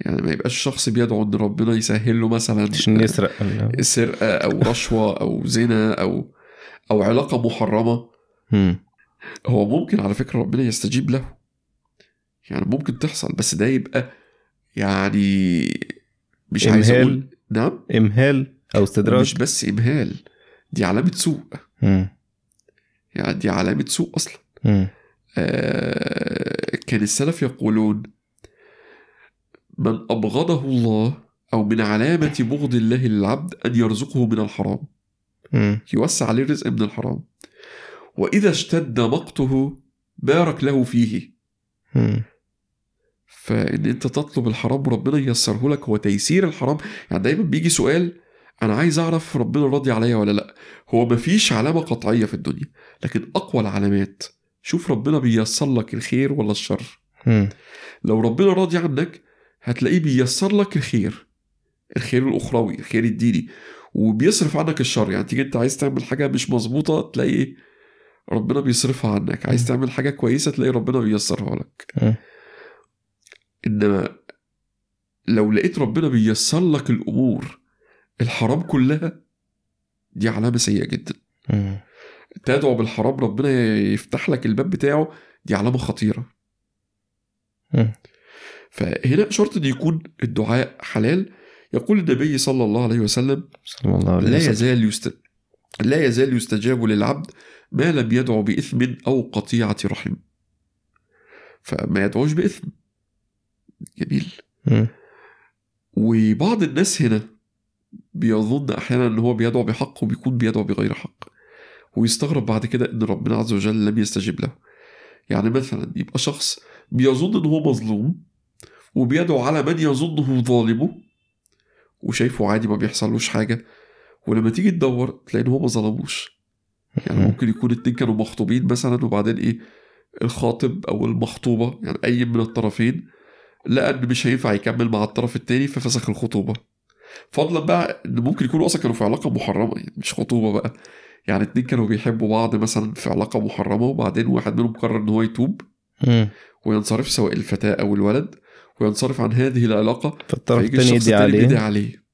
يعني ما يبقاش الشخص بيدعو إن ربنا يسهل له مثلا عشان يسرق ولا- سرقة أو رشوة أو زنا أو أو علاقة محرمة. هو ممكن على فكرة ربنا يستجيب له يعني ممكن تحصل بس ده يبقى يعني مش عايز. أقول نعم إمهال أو استدراج مش بس إمهال دي علامة سوء مم. يعني دي علامة سوء أصلا مم. آه كان السلف يقولون من أبغضه الله أو من علامة بغض الله للعبد أن يرزقه من الحرام مم. يوسع عليه الرزق من الحرام وإذا اشتد مقته بارك له فيه مم. فإن أنت تطلب الحرام وربنا ييسره لك هو تيسير الحرام. يعني دايما بيجي سؤال أنا عايز أعرف ربنا راضي عليا ولا لأ؟ هو مفيش علامة قطعية في الدنيا لكن أقوى العلامات. شوف ربنا بييسر لك الخير ولا الشر. لو ربنا راضي عنك هتلاقيه بيسر لك الخير الخير الأخروي الخير الديني وبيصرف عنك الشر. يعني تيجي أنت عايز تعمل حاجة مش مظبوطة تلاقي ربنا بيصرفها عنك. عايز تعمل حاجة كويسة تلاقي ربنا بيسرها لك. مم. إنما لو لقيت ربنا بيسر لك الأمور الحرام كلها دي علامة سيئة جدا. تدعو بالحرام ربنا يفتح لك الباب بتاعه دي علامة خطيرة مم. فهنا شرط إن يكون الدعاء حلال يقول النبي صلى الله عليه وسلم صلى الله عليه لا وسلم يزال يست... لا يزال يستجاب للعبد ما لم يدعو بإثم أو قطيعة رحم فما يدعوش بإثم جميل. وبعض الناس هنا بيظن أحيانا أن هو بيدعو بحق وبيكون بيدعو بغير حق ويستغرب بعد كده أن ربنا عز وجل لم يستجب له يعني مثلا يبقى شخص بيظن أنه هو مظلوم وبيدعو على من يظنه ظالمه وشايفه عادي ما بيحصلوش حاجة ولما تيجي تدور تلاقي إن هو ما ظلموش يعني مم. ممكن يكون اتنين كانوا مخطوبين مثلا وبعدين إيه الخاطب أو المخطوبة يعني أي من الطرفين لقى ان مش هينفع يكمل مع الطرف التاني ففسخ الخطوبة. فضلا بقى إن ممكن يكونوا أصلا كانوا في علاقة محرمة يعني مش خطوبة بقى. يعني اتنين كانوا بيحبوا بعض مثلا في علاقة محرمة وبعدين واحد منهم قرر إن هو يتوب. وينصرف سواء الفتاة أو الولد وينصرف عن هذه العلاقة فالطرف التاني الشخص يدي عليه. عليه.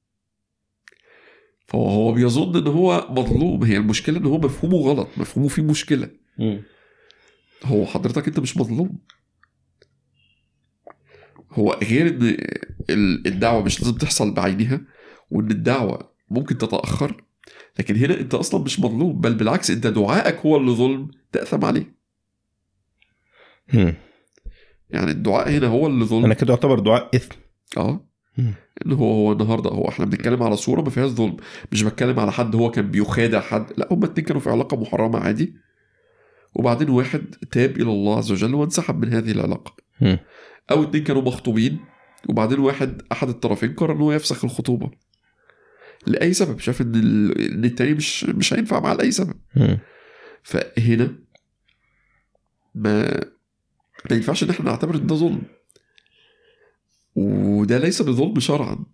هو هو بيظن إن هو مظلوم. هي المشكلة إن هو مفهومه غلط مفهومه فيه مشكلة. هو حضرتك أنت مش مظلوم. هو غير إن ال- الدعوة مش لازم تحصل بعينها وإن الدعوة ممكن تتأخر لكن هنا أنت أصلا مش مظلوم بل بالعكس أنت دعائك هو اللي ظلم تأثم عليه. يعني الدعاء هنا هو اللي ظلم أنا كده يعتبر دعاء إثم آه. ان هو هو النهارده هو إحنا بنتكلم على صورة ما فيهاش ظلم مش بتكلم على حد هو كان بيخادع حد لا هما اتنين كانوا في علاقة محرمة عادي وبعدين واحد تاب إلى الله عز وجل وانسحب من هذه العلاقة. أو اتنين كانوا مخطوبين وبعدين واحد أحد الطرفين قرر إن هو يفسخ الخطوبة لأي سبب شاف إن إن التاني مش مش هينفع معاه لأي سبب. فهنا ما ما ينفعش إن إحنا نعتبر إن ده ظلم وده ليس بظلم شرعا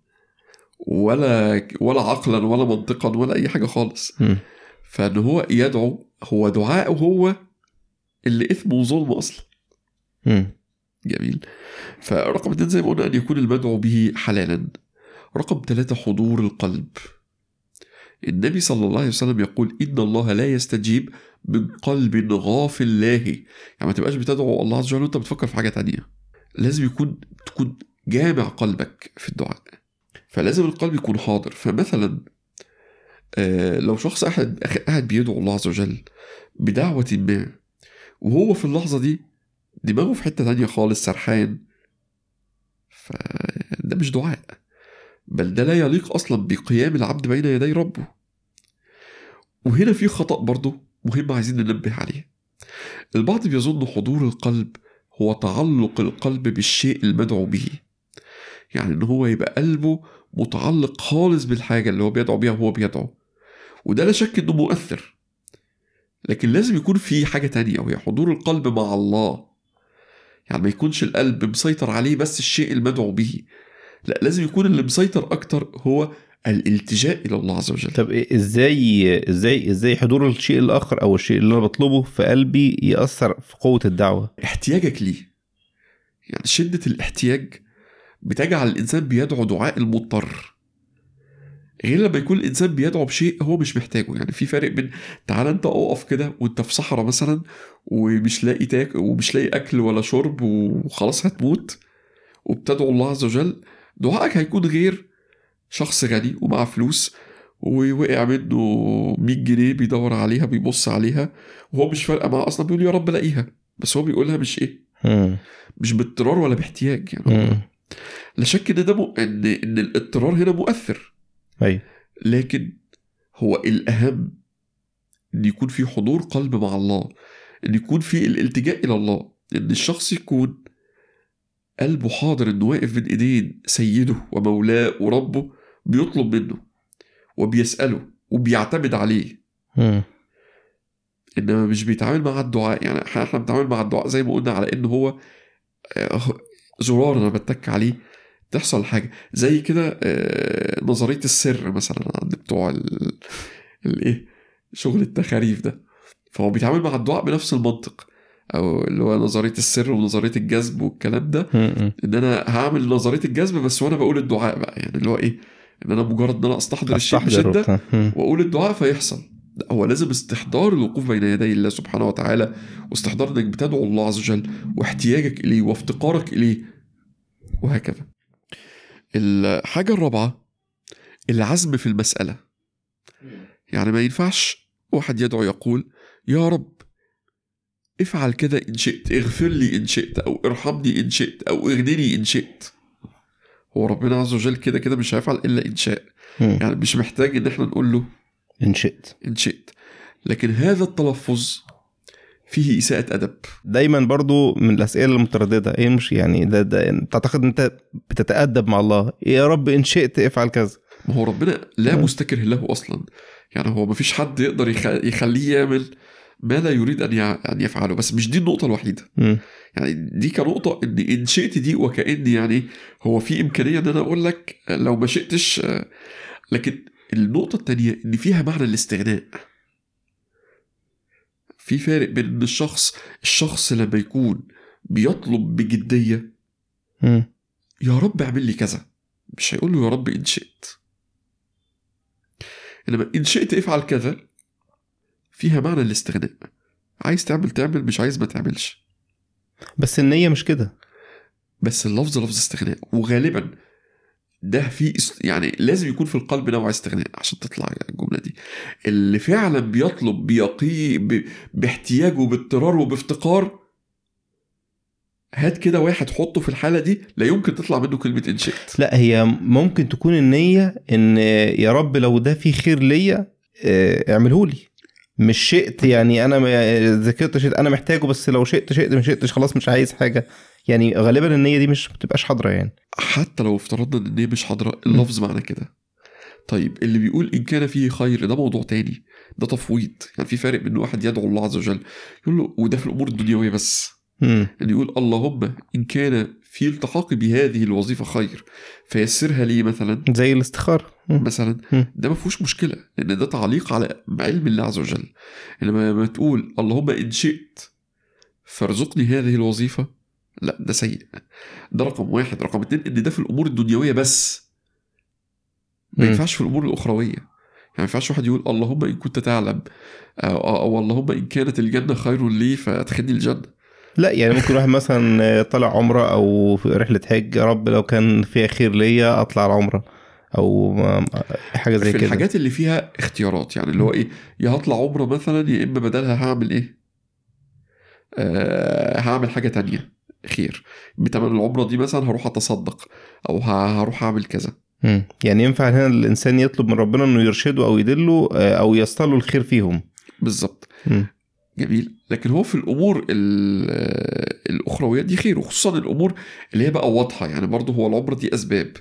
ولا ولا عقلا ولا منطقا ولا أي حاجة خالص. فإن هو يدعو هو دعاءه هو اللي إثمه وظلم أصلا مم. جميل. فرقم اتنين زي ما قلنا أن يكون المدعو به حلالا. رقم ثلاثة حضور القلب. النبي صلى الله عليه وسلم يقول إن الله لا يستجيب من قلب غافل لاهي. يعني ما تبقاش بتدعو الله عز وجل وأنت بتفكر في حاجة تانية. لازم يكون تكون جامع قلبك في الدعاء. فلازم القلب يكون حاضر. فمثلا آه، لو شخص قاعد قاعد بيدعو الله عز وجل بدعوة ما وهو في اللحظة دي دماغه في حتة تانية خالص سرحان. فده مش دعاء. بل ده لا يليق أصلا بقيام العبد بين يدي ربه. وهنا في خطأ برضه مهم عايزين ننبه عليه. البعض بيظن حضور القلب هو تعلق القلب بالشيء المدعو به. يعني إن هو يبقى قلبه متعلق خالص بالحاجة اللي هو بيدعو بيها وهو بيدعو. وده لا شك إنه مؤثر. لكن لازم يكون في حاجة تانية وهي حضور القلب مع الله. يعني ما يكونش القلب مسيطر عليه بس الشيء المدعو به. لا لازم يكون اللي مسيطر أكتر هو الالتجاء إلى الله عز وجل. طب إيه- إزاي إزاي إزاي حضور الشيء الآخر أو الشيء اللي أنا بطلبه في قلبي يأثر في قوة الدعوة؟ احتياجك ليه؟ يعني شدة الاحتياج بتجعل الإنسان بيدعو دعاء المضطر. غير لما يكون الإنسان بيدعو بشيء هو مش محتاجه. يعني في فرق بين تعالى أنت أقف كده وأنت في صحراء مثلا ومش لاقي تاك ومش لاقي أكل ولا شرب وخلاص هتموت وبتدعو الله عز وجل دعائك هيكون غير شخص غني ومعاه فلوس ووقع منه 100 جنيه بيدور عليها بيبص عليها وهو مش فارقة معاه أصلا بيقول يا رب لاقيها. بس هو بيقولها مش إيه. مش باضطرار ولا باحتياج يعني. لا شك إن ده م... ان إن الإضطرار هنا مؤثر. أيوه لكن هو الأهم إن يكون في حضور قلب مع الله إن يكون في الالتجاء إلى الله إن الشخص يكون قلبه حاضر إنه واقف بين إيدين سيده ومولاه وربه بيطلب منه وبيسأله وبيعتمد عليه مم. إنما مش بيتعامل مع الدعاء يعني إحنا إحنا بنتعامل مع الدعاء زي ما قلنا على إن هو آه، زرار أنا بتك عليه تحصل حاجة. زي كده آه، نظرية السر مثلا عند بتوع ال- الايه شغل التخاريف ده. فهو بيتعامل مع الدعاء بنفس المنطق. أو اللي هو نظرية السر ونظرية الجذب والكلام ده. إن أنا هعمل نظرية الجذب بس وأنا بقول الدعاء بقى. يعني اللي هو إيه؟ إن أنا مجرد إن أنا أستحضر الشيء بشدة. وأقول الدعاء فيحصل. هو لازم استحضار الوقوف بين يدي الله سبحانه وتعالى واستحضار إنك بتدعو الله عز وجل واحتياجك إليه وافتقارك إليه وهكذا. الحاجة الرابعة العزم في المسألة. يعني ما ينفعش واحد يدعو يقول يا رب افعل كده إن شئت اغفر لي إن شئت أو ارحمني إن شئت أو اغنني إن شئت. هو ربنا عز وجل كده كده مش هيفعل إلا إن شاء. يعني مش محتاج إن إحنا نقول له إن شئت. إن شئت. لكن هذا التلفظ فيه إساءة أدب. دايما برضو من الأسئلة المترددة. إيه مش يعني ده ده تعتقد أنت بتتأدب مع الله. يا رب إن شئت افعل كذا. ما هو ربنا لا مم. مستكره له أصلا. يعني هو ما فيش حد يقدر يخ- يخليه يعمل ما لا يريد أن يع- أن يفعله. بس مش دي النقطة الوحيدة. مم. يعني دي كنقطة إن إن شئت دي وكأن يعني هو في إمكانية إن أنا أقول لك لو ما شئتش آه، لكن النقطة التانية إن فيها معنى الاستغناء. في فارق بين الشخص الشخص لما يكون بيطلب بجدية مم. يا رب اعمل لي كذا. مش هيقول له يا رب إن شئت. إنما إن شئت افعل كذا فيها معنى الاستغناء. عايز تعمل تعمل مش عايز ما تعملش. بس النية مش كده. بس اللفظ لفظ استغناء. وغالبا ده في يعني لازم يكون في القلب نوع استغناء عشان تطلع الجملة دي. اللي فعلا بيطلب بيقي ب... باحتياج وباضطرار وبافتقار هات كده واحد حطه في الحالة دي لا يمكن تطلع منه كلمة إن شئت. لا هي ممكن تكون النية إن يا رب لو ده فيه خير ليا آه، اعمله لي. مش شئت يعني أنا ذاكرت شئت أنا محتاجه بس لو شئت شئت ما شئتش خلاص مش عايز حاجة. يعني غالبا النية دي مش بتبقاش حاضرة يعني. حتى لو افترضنا إن هي مش حاضرة اللفظ معنى كده. طيب اللي بيقول إن كان فيه خير ده موضوع تاني. ده تفويض. يعني في فرق بين واحد يدعو الله عز وجل يقول له وده في الأمور الدنيوية بس. مم. ان يقول اللهم إن كان في التحاقي بهذه الوظيفة خير فيسرها لي مثلا زي الاستخارة. مثلا. ده ما فيهوش مشكلة لأن ده تعليق على علم الله عز وجل. إنما لما تقول اللهم إن شئت فارزقني هذه الوظيفة لا ده سيء. ده رقم واحد. رقم اتنين إن ده في الأمور الدنيوية بس. ما. ينفعش في الأمور الأخروية. يعني ما ينفعش واحد يقول اللهم إن كنت تعلم أو, أو اللهم إن كانت الجنة خير لي فأدخلني الجنة. لا يعني ممكن واحد مثلا طالع عمرة أو في رحلة حج يا رب لو كان فيها خير ليا أطلع العمره أو حاجة زي في كده. الحاجات اللي فيها اختيارات يعني اللي هو إيه يا هطلع عمرة مثلا يا إما بدلها هعمل إيه؟ آه هعمل حاجة تانية خير. بتمن العمرة دي مثلا هروح أتصدق أو هروح أعمل كذا. مم. يعني ينفع هنا الإنسان يطلب من ربنا إنه يرشده أو يدله آه، أو يصله الخير فيهم. بالظبط. جميل. لكن هو في الأمور ال- الأخروية دي خير وخصوصا الأمور اللي هي بقى واضحة. يعني برضه هو العمره دي أسباب.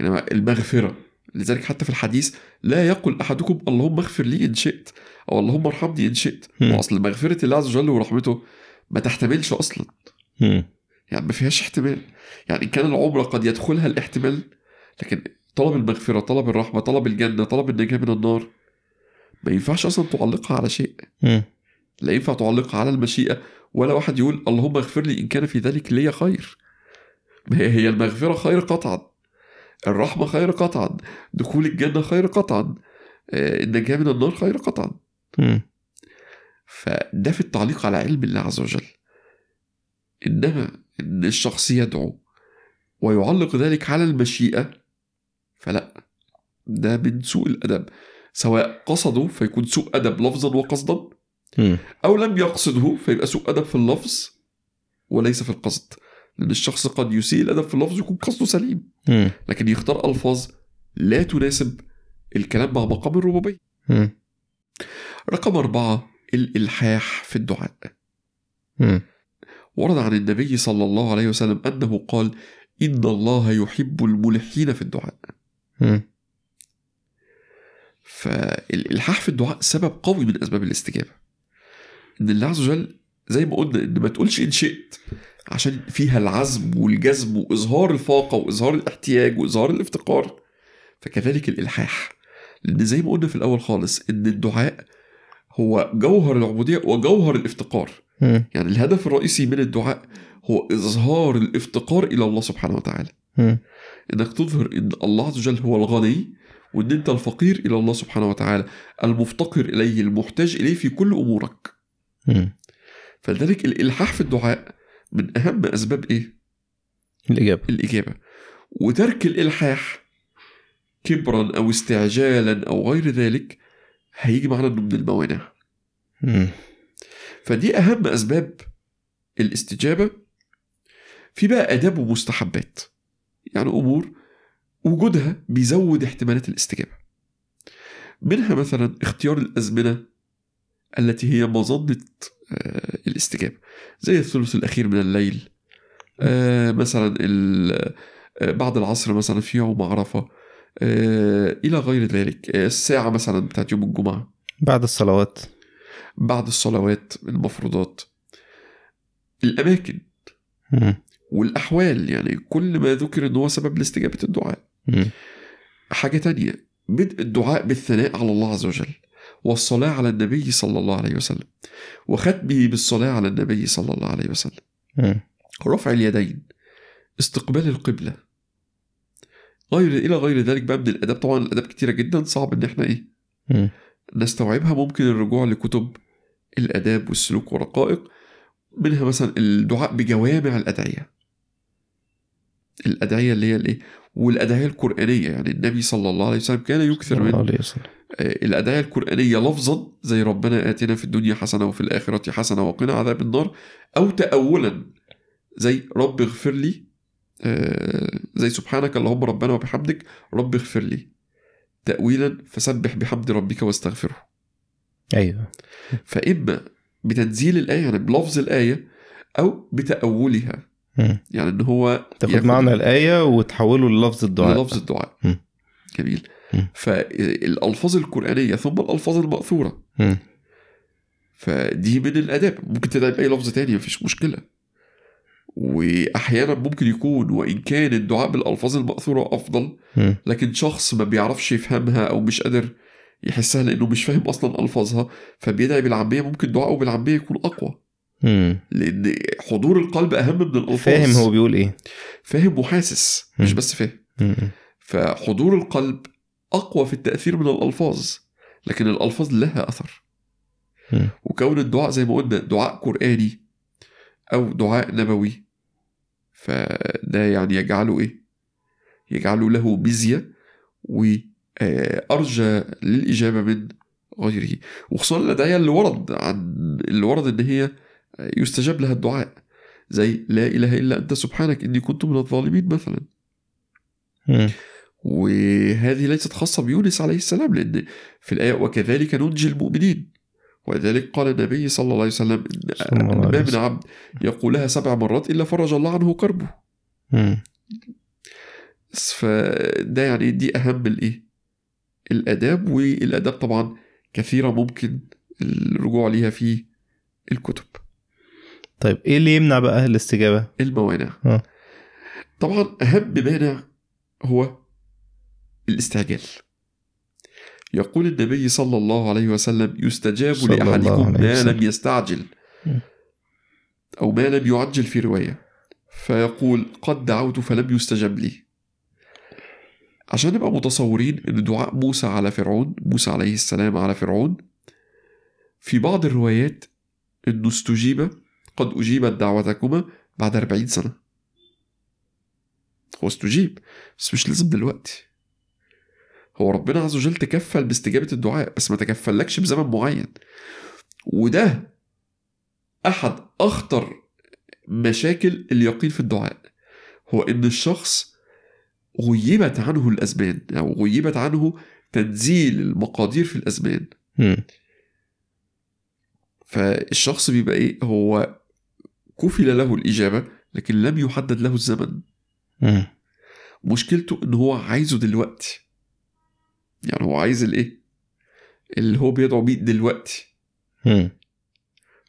إنما المغفرة لذلك حتى في الحديث لا يقل أحدكم اللهم اغفر لي إن شئت أو اللهم ارحمني إن شئت. مم. واصل مغفرة الله عز وجل ورحمته ما تحتملش أصلا. يعني ما فيهاش احتمال. يعني إن كان العمره قد يدخلها الاحتمال لكن طلب المغفرة طلب الرحمة طلب الجنة طلب النجاة من النار ما ينفعش أصلا تعلقها على شيء. مم. لا ينفع تعلقها على المشيئة ولا واحد يقول اللهم اغفر لي إن كان في ذلك لي خير. ما هي هي المغفرة خير قطعا. الرحمة خير قطعا. دخول الجنة خير قطعا. آه، النجاة من النار خير قطعا. فده في التعليق على علم الله عز وجل. إنما إن الشخص يدعو ويعلق ذلك على المشيئة فلا. ده من سوء الأدب. سواء قصده فيكون سوء أدب لفظا وقصدا. أو لم يقصده فيبقى سوء أدب في اللفظ وليس في القصد لأن الشخص قد يسيء الأدب في اللفظ يكون قصده سليم. لكن يختار ألفاظ لا تناسب الكلام مع مقام الربوبية. رقم أربعة الإلحاح في الدعاء. ورد عن النبي صلى الله عليه وسلم أنه قال إن الله يحب الملحين في الدعاء. فالإلحاح في الدعاء سبب قوي من أسباب الاستجابة إن الله عز وجل زي ما قلنا إن ما تقولش إن شئت عشان فيها العزم والجزم وإظهار الفاقة وإظهار الاحتياج وإظهار الافتقار فكذلك الإلحاح لأن زي ما قلنا في الأول خالص إن الدعاء هو جوهر العبودية وجوهر الافتقار. يعني الهدف الرئيسي من الدعاء هو إظهار الافتقار إلى الله سبحانه وتعالى. إنك تظهر إن الله عز وجل هو الغني وإن أنت الفقير إلى الله سبحانه وتعالى المفتقر إليه المحتاج إليه في كل أمورك. فلذلك الالحاح في الدعاء من أهم أسباب إيه؟ الإجابة. الإجابة. وترك الإلحاح كبرا أو استعجالا أو غير ذلك هيجي معنا انه من الموانع. مم. فدي أهم أسباب الاستجابة. في بقى آداب ومستحبات. يعني أمور وجودها بيزود احتمالات الاستجابة. منها مثلا اختيار الأزمنة التي هي مظنة آه، الاستجابة. زي الثلث الأخير من الليل. آه، مثلا آه، بعد العصر مثلا في يوم عرفة. آه، إلى غير ذلك. الساعة مثلا بتاعت يوم الجمعة. بعد الصلوات. بعد الصلوات المفروضات. الأماكن. مم. والأحوال. يعني كل ما ذكر إن هو سبب لاستجابة الدعاء. مم. حاجة تانية. بدء الدعاء بالثناء على الله عز وجل. والصلاة على النبي صلى الله عليه وسلم وختمه بالصلاة على النبي صلى الله عليه وسلم. رفع اليدين استقبال القبلة. غير إلى غير ذلك بقى من الآداب طبعا الآداب كتيرة جدا صعب إن إحنا إيه. نستوعبها. ممكن الرجوع لكتب الآداب والسلوك والرقائق منها مثلا الدعاء بجوامع الأدعية. الأدعية اللي هي الإيه؟ والأدعية القرآنية. يعني النبي صلى الله عليه وسلم كان يكثر من آه، الأدعية القرآنية لفظا زي ربنا آتنا في الدنيا حسنة وفي الآخرة حسنة وقنا عذاب النار أو تأولا زي رب اغفر لي آه، زي سبحانك اللهم ربنا وبحمدك رب اغفر لي. تأويلا فسبح بحمد ربك واستغفره. أيوه. فإما بتنزيل الآية يعني بلفظ الآية أو بتأولها. مم. يعني إن هو تاخد معنى الآية وتحوله للفظ الدعاء للفظ الدعاء مم. جميل مم. فالألفاظ القرآنية ثم الألفاظ المأثورة مم. فدي من الأداب ممكن تدعي بأي لفظ تاني مفيش مشكلة وأحيانا ممكن يكون وإن كان الدعاء بالألفاظ المأثورة أفضل. لكن شخص ما بيعرفش يفهمها أو مش قادر يحسها لأنه مش فاهم أصلا ألفاظها فبيدعي بالعامية ممكن دعائه بالعامية يكون أقوى مم. لأن حضور القلب أهم من الألفاظ فاهم هو بيقول إيه فاهم وحاسس مش مم. بس فاهم. فحضور القلب أقوى في التأثير من الألفاظ لكن الألفاظ لها أثر مم. وكون الدعاء زي ما قلنا دعاء قرآني أو دعاء نبوي فده يعني يجعله إيه؟ يجعله له ميزية وأرجى للإجابة من غيره وخصوصا الأدعية اللي ورد عن اللي ورد إن هي يستجاب لها الدعاء زي لا إله إلا أنت سبحانك إني كنت من الظالمين مثلا. وهذه ليست خاصة بيونس عليه السلام لأن في الآية وكذلك ننجي المؤمنين ولذلك قال النبي صلى الله عليه وسلم إن ما من. عبد يقولها سبع مرات إلا فرج الله عنه كربه. فده يعني دي أهم الإيه الآداب والآداب طبعا كثيرة ممكن الرجوع ليها في الكتب طيب إيه اللي يمنع بقى الاستجابة الموانع آه. طبعا أهم مانع هو الاستعجال يقول النبي صلى الله عليه وسلم يستجاب لأحدكم ما. لم يستعجل. أو ما لم يعجل في رواية فيقول قد دعوت فلم يستجب لي عشان نبقى متصورين إن دعاء موسى على فرعون موسى عليه السلام على فرعون في بعض الروايات إنه استجيب قد أجيبت دعوتكما بعد 40 سنة. هو استجيب بس مش لازم دلوقتي. هو ربنا عز وجل تكفل باستجابة الدعاء بس ما تكفلكش بزمن معين. وده أحد أخطر مشاكل اليقين في الدعاء. هو إن الشخص غيبت عنه الأزمان أو غيبت عنه تنزيل المقادير في الأزمان. فالشخص بيبقى إيه؟ هو كفل له الإجابة لكن لم يحدد له الزمن. مشكلته إن هو عايزه دلوقتي. يعني هو عايز الإيه؟ اللي هو بيدعو بيه دلوقتي.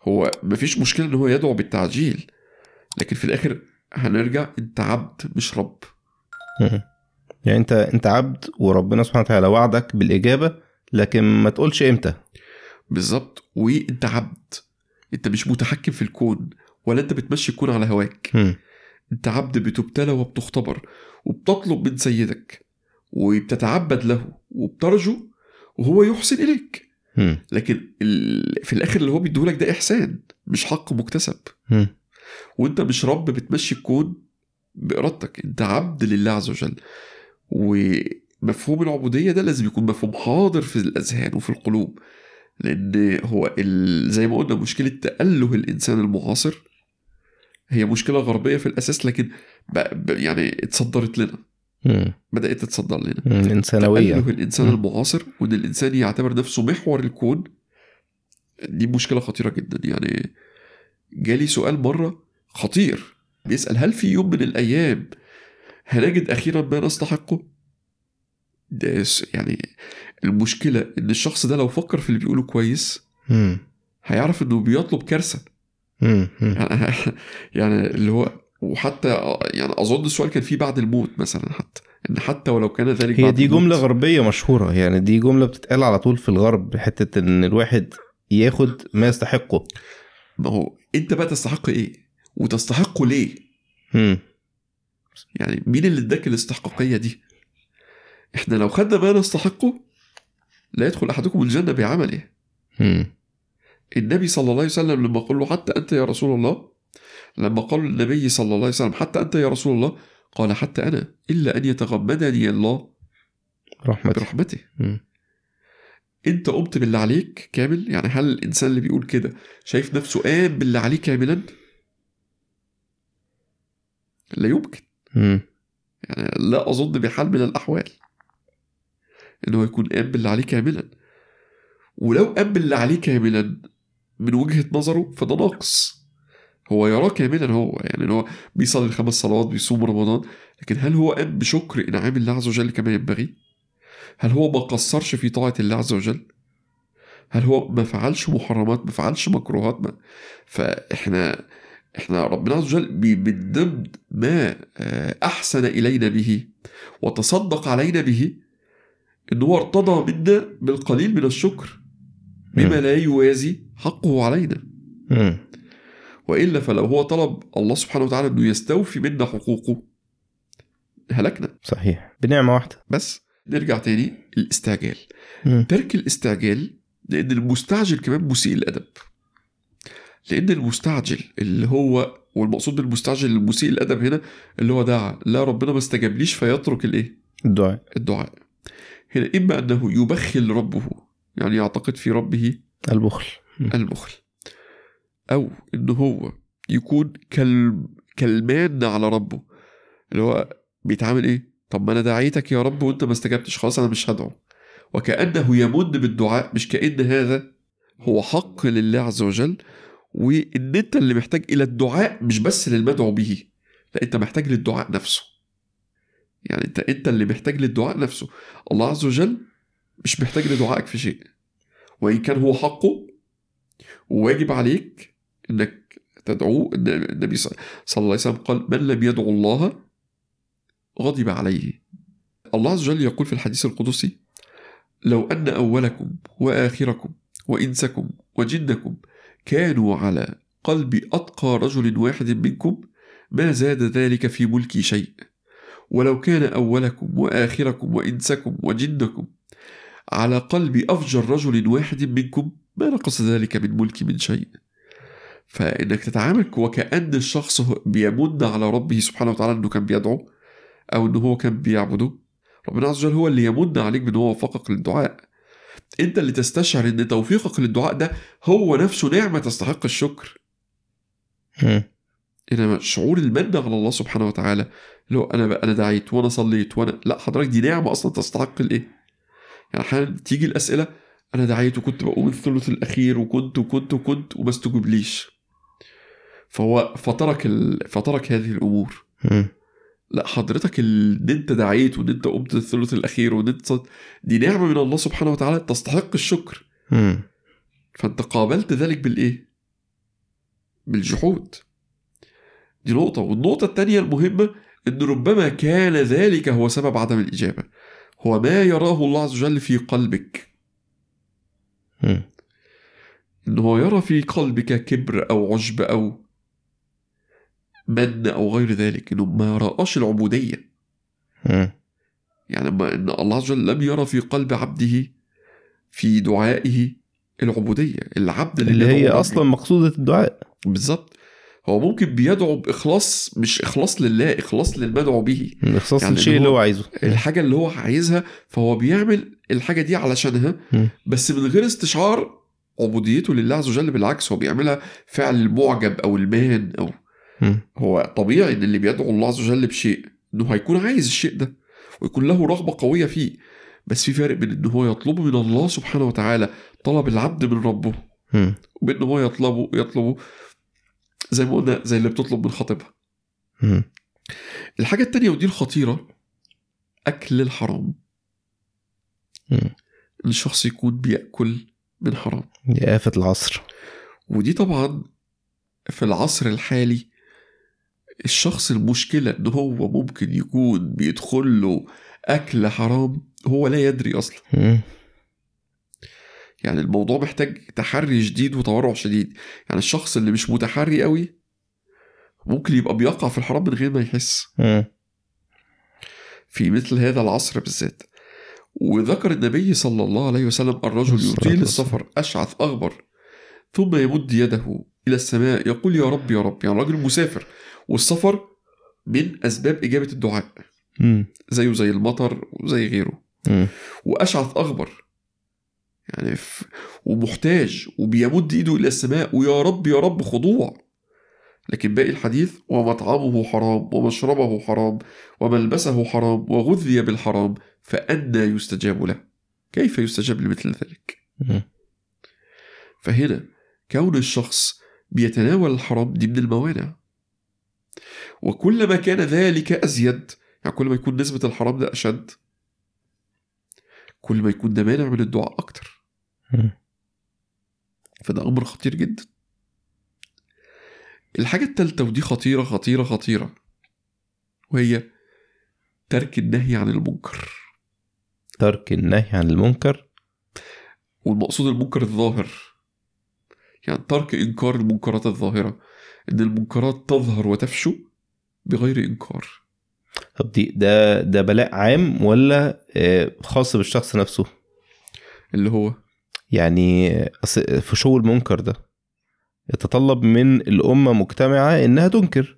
هو مفيش مشكلة إن هو يدعو بالتعجيل لكن في الآخر هنرجع أنت عبد مش رب. يعني أنت أنت عبد وربنا سبحانه وتعالى وعدك بالإجابة لكن ما تقولش إمتى. بالظبط. وأنت عبد. أنت مش متحكم في الكون. ولا أنت بتمشي الكون على هواك مم. أنت عبد بتبتلى وبتختبر وبتطلب من سيدك وبتتعبد له وبترجو وهو يحسن إليك مم. لكن في الآخر اللي هو بيديهولك ده إحسان مش حق مكتسب. وأنت مش رب بتمشي الكون بإرادتك أنت عبد لله عز وجل ومفهوم العبودية ده لازم يكون مفهوم حاضر في الأذهان وفي القلوب لأن هو. زي ما قلنا مشكلة تأله الإنسان المعاصر هي مشكلة غربية في الأساس لكن. يعني اتصدرت لنا مم. بدأت تتصدر لنا. الانسانويه تأله الإنسان مم. المعاصر وإن الإنسان يعتبر نفسه محور الكون دي مشكلة خطيرة جدا يعني جالي سؤال مرة خطير بيسأل هل في يوم من الأيام هنجد أخيرا ما نستحقه؟ ده يعني المشكلة إن الشخص ده لو فكر في اللي بيقوله كويس مم. هيعرف إنه بيطلب. مم. يعني, يعني اللي هو وحتى يعني أظن السؤال كان فيه بعد الموت مثلا حتى إن حتى ولو كان ذلك هي دي الموت جمله غربية مشهورة يعني دي جملة بتتقال على طول في الغرب حتة إن الواحد ياخد ما يستحقه ما هو أنت بقى تستحق إيه؟ وتستحقه ليه؟ مم. يعني مين اللي اداك الاستحقاقية دي إحنا لو خدنا ما نستحقه لا يدخل أحدكم الجنة بعمله. النبي صلى الله عليه وسلم لما قال له حتى أنت يا رسول الله لما قال النبي صلى الله عليه وسلم حتى أنت يا رسول الله قال حتى أنا إلا أن يتغمدني الله رحمتي برحمته. مم. أنت قمت باللي عليك كامل؟ يعني هل الإنسان اللي بيقول كده شايف نفسه قام باللي عليه كاملا؟ لا يمكن. مم. يعني لا أظن بحال من الأحوال إن هو يكون قام باللي عليه كاملا. ولو قام باللي عليه كاملا من وجهة نظره فده ناقص هو يراه كاملا هو يعني هو بيصلي الخمس صلوات بيصوم رمضان لكن هل هو قام بشكر إنعام الله عز وجل كما ينبغي؟ هل هو ما قصرش في طاعة الله عز وجل؟ هل هو ما فعلش محرمات ما فعلش مكروهات ما فإحنا إحنا ربنا عز وجل من ضمن ما آه، أحسن إلينا به وتصدق علينا به إن هو ارتضى منا بالقليل من الشكر بما. لا يوازي حقه علينا. وإلا فلو هو طلب الله سبحانه وتعالى أنه يستوفي منا حقوقه هلكنا. صحيح. بنعمة واحدة. بس نرجع تاني الاستعجال. ترك الاستعجال لأن المستعجل كمان مسيء الأدب. لأن المستعجل اللي هو والمقصود بالمستعجل المسيء الأدب هنا اللي هو دعا لا ربنا ما استجابليش فيترك الإيه؟ الدعاء. الدعاء. هنا إما أنه يبخل ربه يعني يعتقد في ربه البخل. البخل. أو ان هو يكون كال كالمان على ربه. اللي هو بيتعامل إيه؟ طب ما أنا دعيتك يا رب وأنت ما استجبتش خلاص أنا مش هدعو. وكأنه يمن بالدعاء مش كأن هذا هو حق لله عز وجل وإن أنت اللي محتاج إلى الدعاء مش بس للمدعو به لا أنت محتاج للدعاء نفسه. يعني أنت أنت اللي محتاج للدعاء نفسه. الله عز وجل مش محتاج لدعائك في شيء. وإن كان هو حقه وواجب عليك إنك تدعوه النبي صلى الله عليه وسلم قال من لم يدعو الله غضب عليه. الله عز وجل يقول في الحديث القدسي لو أن أولكم وآخركم وإنسكم وجنكم كانوا على قلب أتقى رجل واحد منكم ما زاد ذلك في ملكي شيء. ولو كان أولكم وآخركم وإنسكم وجنكم على قلب أفجر رجل واحد منكم ما نقص ذلك من ملكي من شيء فإنك تتعامل وكأن الشخص بيمن على ربه سبحانه وتعالى أنه كان بيدعو أو أنه هو كان بيعبده ربنا عز وجل هو اللي يمن عليك بان هو وفقك للدعاء أنت اللي تستشعر إن توفيقك للدعاء ده هو نفسه نعمة تستحق الشكر. إنما شعور المن على الله سبحانه وتعالى هو أنا أنا دعيت وأنا صليت وأنا لا حضرتك دي نعمة أصلا تستحق الإيه؟ يعني أحيانا تيجي الأسئلة أنا دعيت وكنت بقوم الثلث الأخير وكنت وكنت وكنت وما استجبليش فهو فترك ال... فترك هذه الأمور. لا حضرتك إن أنت دعيت وان أنت قمت الثلث الأخير وإن أنت صد- دي نعمة من الله سبحانه وتعالى تستحق الشكر. فأنت قابلت ذلك بالإيه؟ بالجحود دي نقطة والنقطة الثانية المهمة إن ربما كان ذلك هو سبب عدم الإجابة هو ما يراه الله عز وجل في قلبك. إن هو يرى في قلبك كبر أو عجب أو من أو غير ذلك إنه ما رآش العبودية. يعني ما إن الله عز وجل لم يرى في قلب عبده في دعائه العبودية العبد اللي يدعو هي. أصلا مقصودة الدعاء بالظبط هو ممكن بيدعو بإخلاص مش إخلاص لله إخلاص للمدعو به من اختصاص يعني الشيء اللي هو- عايزه الحاجة اللي هو عايزها فهو بيعمل الحاجة دي علشانها مم. بس من غير استشعار عبوديته لله عز وجل بالعكس هو بيعملها فعل المعجب أو المان أو مم. هو طبيعي إن اللي بيدعو الله عز وجل بشيء إنه هيكون عايز الشيء ده ويكون له رغبة قوية فيه بس في فرق بين إن هو يطلبه من الله سبحانه وتعالى طلب العبد من ربه مم. وبإن هو يطلبه يطلبه زي ما قلنا زي اللي بتطلب من خطيبها. الحاجة التانية ودي الخطيرة أكل الحرام مم. إن الشخص يكون بيأكل من حرام دي آفة العصر ودي طبعا في العصر الحالي الشخص المشكلة إن هو ممكن يكون بيدخل له أكل حرام هو لا يدري أصلا مم. يعني الموضوع محتاج تحري شديد وتورع شديد يعني الشخص اللي مش متحري قوي ممكن يبقى بيقع في الحرام من غير ما يحس. في مثل هذا العصر بالذات وذكر النبي صلى الله عليه وسلم الرجل يطيل. السفر أشعث أغبر ثم يمد يده إلى السماء يقول يا رب يا رب يعني راجل مسافر والسفر من أسباب إجابة الدعاء. زيه زي المطر وزي غيره. وأشعث أغبر يعني ف... ومحتاج وبيمد إيده إلى السماء ويا رب يا رب خضوع لكن باقي الحديث ومطعمه حرام ومشربه حرام وملبسه حرام وغذي بالحرام فأنى يستجاب له كيف يستجاب لمثل ذلك. فهنا كون الشخص بيتناول الحرام دي من الموانع وكلما كان ذلك أزيد يعني كل ما يكون نسبة الحرام ده أشد كل ما يكون ده مانع من الدعاء أكتر. فده أمر خطير جدا. الحاجة التالتة ودي خطيرة خطيرة خطيرة وهي ترك النهي عن المنكر. ترك النهي عن المنكر؟ والمقصود المنكر الظاهر. يعني ترك إنكار المنكرات الظاهرة. إن المنكرات تظهر وتفشو بغير إنكار. طب دي ده ده بلاء عام ولا آه، خاص بالشخص نفسه؟ اللي هو يعني فشو المنكر ده. يتطلب من الأمة مجتمعة إنها تنكر.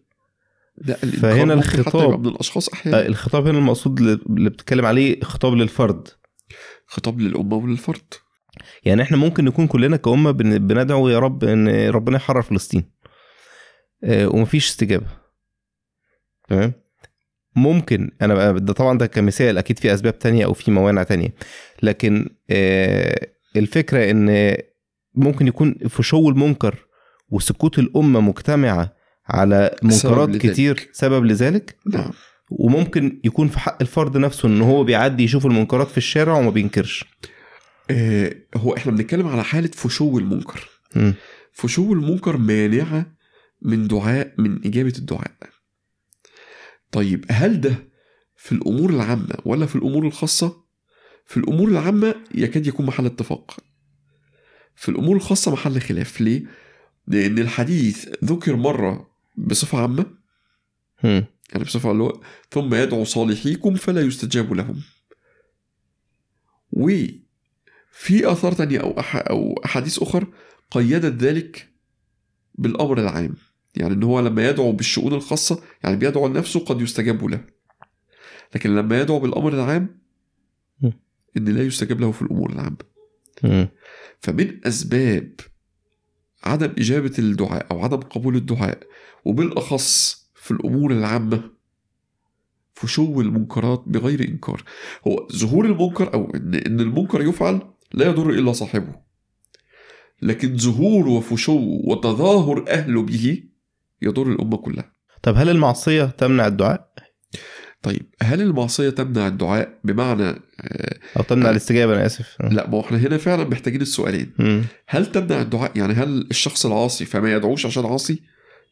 لا فهنا حتى الخطاب- يبقى من الأشخاص آه، الخطاب هنا المقصود اللي بتتكلم عليه خطاب للفرد. خطاب للأمة وللفرد. يعني إحنا ممكن نكون كلنا كأمة بن- بندعو يا رب إن ربنا يحرر فلسطين. آه، ومفيش استجابة. تمام؟ ممكن أنا ده طبعا ده كمثال أكيد في أسباب تانية أو في موانع تانية. لكن الفكرة إن ممكن يكون فشو المنكر وسكوت الأمة مجتمعة على منكرات لذلك. كتير سبب لذلك نعم وممكن يكون في حق الفرد نفسه إن هو بيعدي يشوف المنكرات في الشارع وما بينكرش آه هو إحنا بنتكلم على حالة فشو المنكر مم. فشو المنكر مانعة من دعاء من إجابة الدعاء طيب هل ده في الأمور العامة ولا في الأمور الخاصة؟ في الأمور العامة يكاد يكون محل اتفاق. في الأمور الخاصة محل خلاف. ليه؟ لأن الحديث ذكر مرة بصفة عامة. مم. يعني بصفة اللي هو ثم يدعو صالحيكم فلا يستجاب لهم. وفي آثار تانية أو أح أو أحاديث أخر قيدت ذلك بالأمر العام. يعني إن هو لما يدعو بالشؤون الخاصة يعني بيدعو لنفسه قد يستجاب له. لكن لما يدعو بالأمر العام إن لا يستجاب له في الأمور العامة. مم. فمن أسباب عدم إجابة الدعاء أو عدم قبول الدعاء وبالأخص في الأمور العامة فشو المنكرات بغير إنكار؟ هو ظهور المنكر أو إن, إن المنكر يفعل لا يضر إلا صاحبه. لكن ظهور وفشو وتظاهر أهله به يضر الأمة كلها. طب هل المعصية تمنع الدعاء؟ طيب هل المعصية تمنع الدعاء؟ بمعنى آه، أو تمنع الاستجابة أنا آسف. لا ما هو إحنا هنا فعلا محتاجين السؤالين. مم. هل تمنع الدعاء؟ يعني هل الشخص العاصي فما يدعوش عشان عاصي؟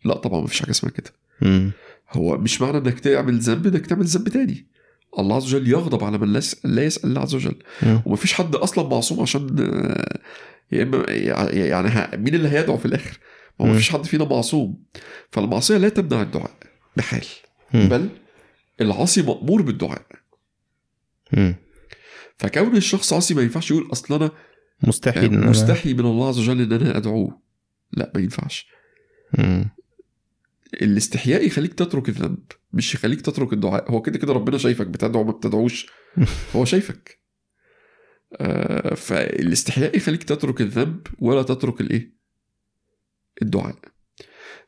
لا طبعا مفيش حاجة اسمها كده. مم. هو مش معنى إنك تعمل ذنب إنك تعمل ذنب تاني. الله عز وجل يغضب على من لا يس- لا يسأل الله عز وجل. ومفيش حد أصلا معصوم عشان آه، يا إما يعني مين اللي هيدعو في الآخر؟ ما هو. مفيش حد فينا معصوم. فالمعصية لا تمنع الدعاء بحال. مم. بل العاصي مأمور بالدعاء. فكون الشخص عاصي ما ينفعش يقول أصل أنا مستحيل إن أنا- مستحي من الله عز وجل إن أنا أدعوه. لا ما ينفعش. الاستحياء يخليك تترك الذنب مش يخليك تترك الدعاء. هو كده كده ربنا شايفك بتدعو ما بتدعوش هو شايفك. آه فالاستحياء يخليك تترك الذنب ولا تترك الإيه؟ الدعاء.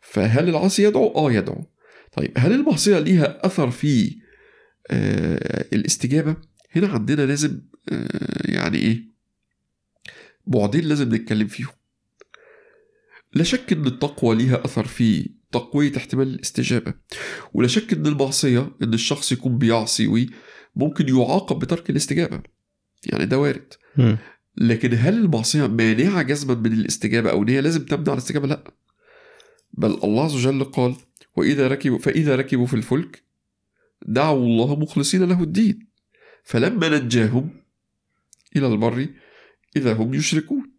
فهل العاصي يدعو؟ آه يدعو. طيب هل المعصية ليها أثر في آه الاستجابة؟ هنا عندنا لازم آه يعني إيه بعدين لازم نتكلم فيهم. لا شك إن التقوى ليها أثر في تقوية احتمال الاستجابة ولا شك إن المعصية إن الشخص يكون بيعصي وي ممكن يعاقب بترك الاستجابة. يعني ده وارد. لكن هل المعصية مانعة جزما من الاستجابة أو إن هي لازم تمنع الاستجابة؟ لا. بل الله عز وجل قال وإذا ركبوا فإذا ركبوا في الفلك دعوا الله مخلصين له الدين. فلما نجاهم إلى البر إذا هم يشركون.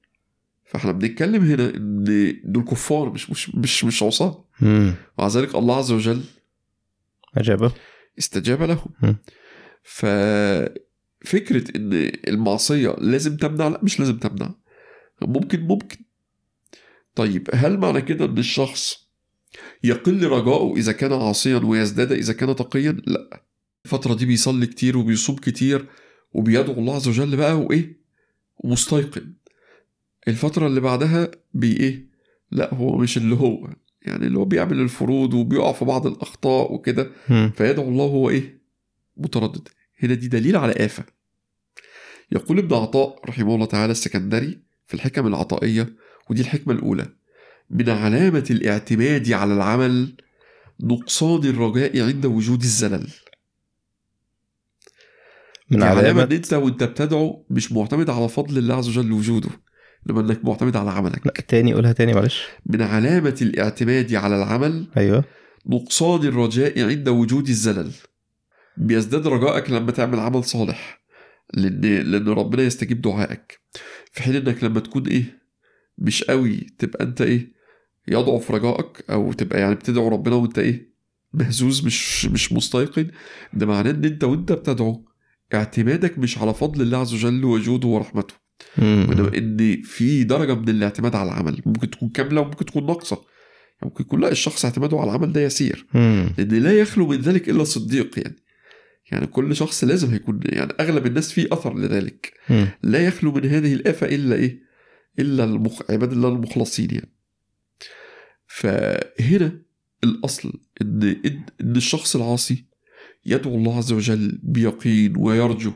فإحنا بنتكلم هنا إن دول كفار مش مش مش مش عصاة. مم. مع ذلك الله عز وجل أجابة. استجاب لهم. م. ف فكره إن المعصية لازم تمنع لا مش لازم تمنع. ممكن ممكن. طيب هل معنى كده إن الشخص يقل رجاؤه إذا كان عاصيا ويزداد إذا كان تقيا؟ لا. الفترة دي بيصلي كتير وبيصوم كتير وبيدعو الله عز وجل بقى وإيه؟ ومستيقن. الفترة اللي بعدها بي إيه؟ لا هو مش اللي هو. يعني اللي هو بيعمل الفروض وبيقع في بعض الأخطاء وكده. فيدعو الله هو إيه؟ متردد. هنا دي دليل على آفة. يقول ابن عطاء رحمه الله تعالى السكندري في الحكم العطائية ودي الحكمة الأولى. من علامة الاعتماد على العمل نقصان الرجاء عند وجود الزلل. من علامة علامة ان انت وانت بتدعو مش معتمد على فضل الله عز وجل وجوده انما انك معتمد على عملك. لا تاني قولها تاني معلش. من علامة الاعتماد على العمل أيوه. نقصان الرجاء عند وجود الزلل. بيزداد رجائك لما تعمل عمل صالح لأن لأن ربنا يستجيب دعائك. في حين إنك لما تكون إيه مش قوي تبقى أنت إيه يضعف رجائك أو تبقى يعني بتدعو ربنا وأنت إيه؟ مهزوز مش مش مستيقن. ده معناه إن أنت وأنت بتدعو اعتمادك مش على فضل الله عز وجل وجوده ورحمته. وانما إن في درجة من الاعتماد على العمل ممكن تكون كاملة وممكن تكون ناقصة. يعني ممكن يكون لا الشخص اعتماده على العمل ده يسير. لأن لا يخلو من ذلك إلا صديق يعني. يعني كل شخص لازم هيكون يعني أغلب الناس فيه أثر لذلك. لا يخلو من هذه الآفة إلا إيه؟ إلا المخ... عباد الله المخلصين يعني. فهنا الأصل إن إن إن الشخص العاصي يدعو الله عز وجل بيقين ويرجو.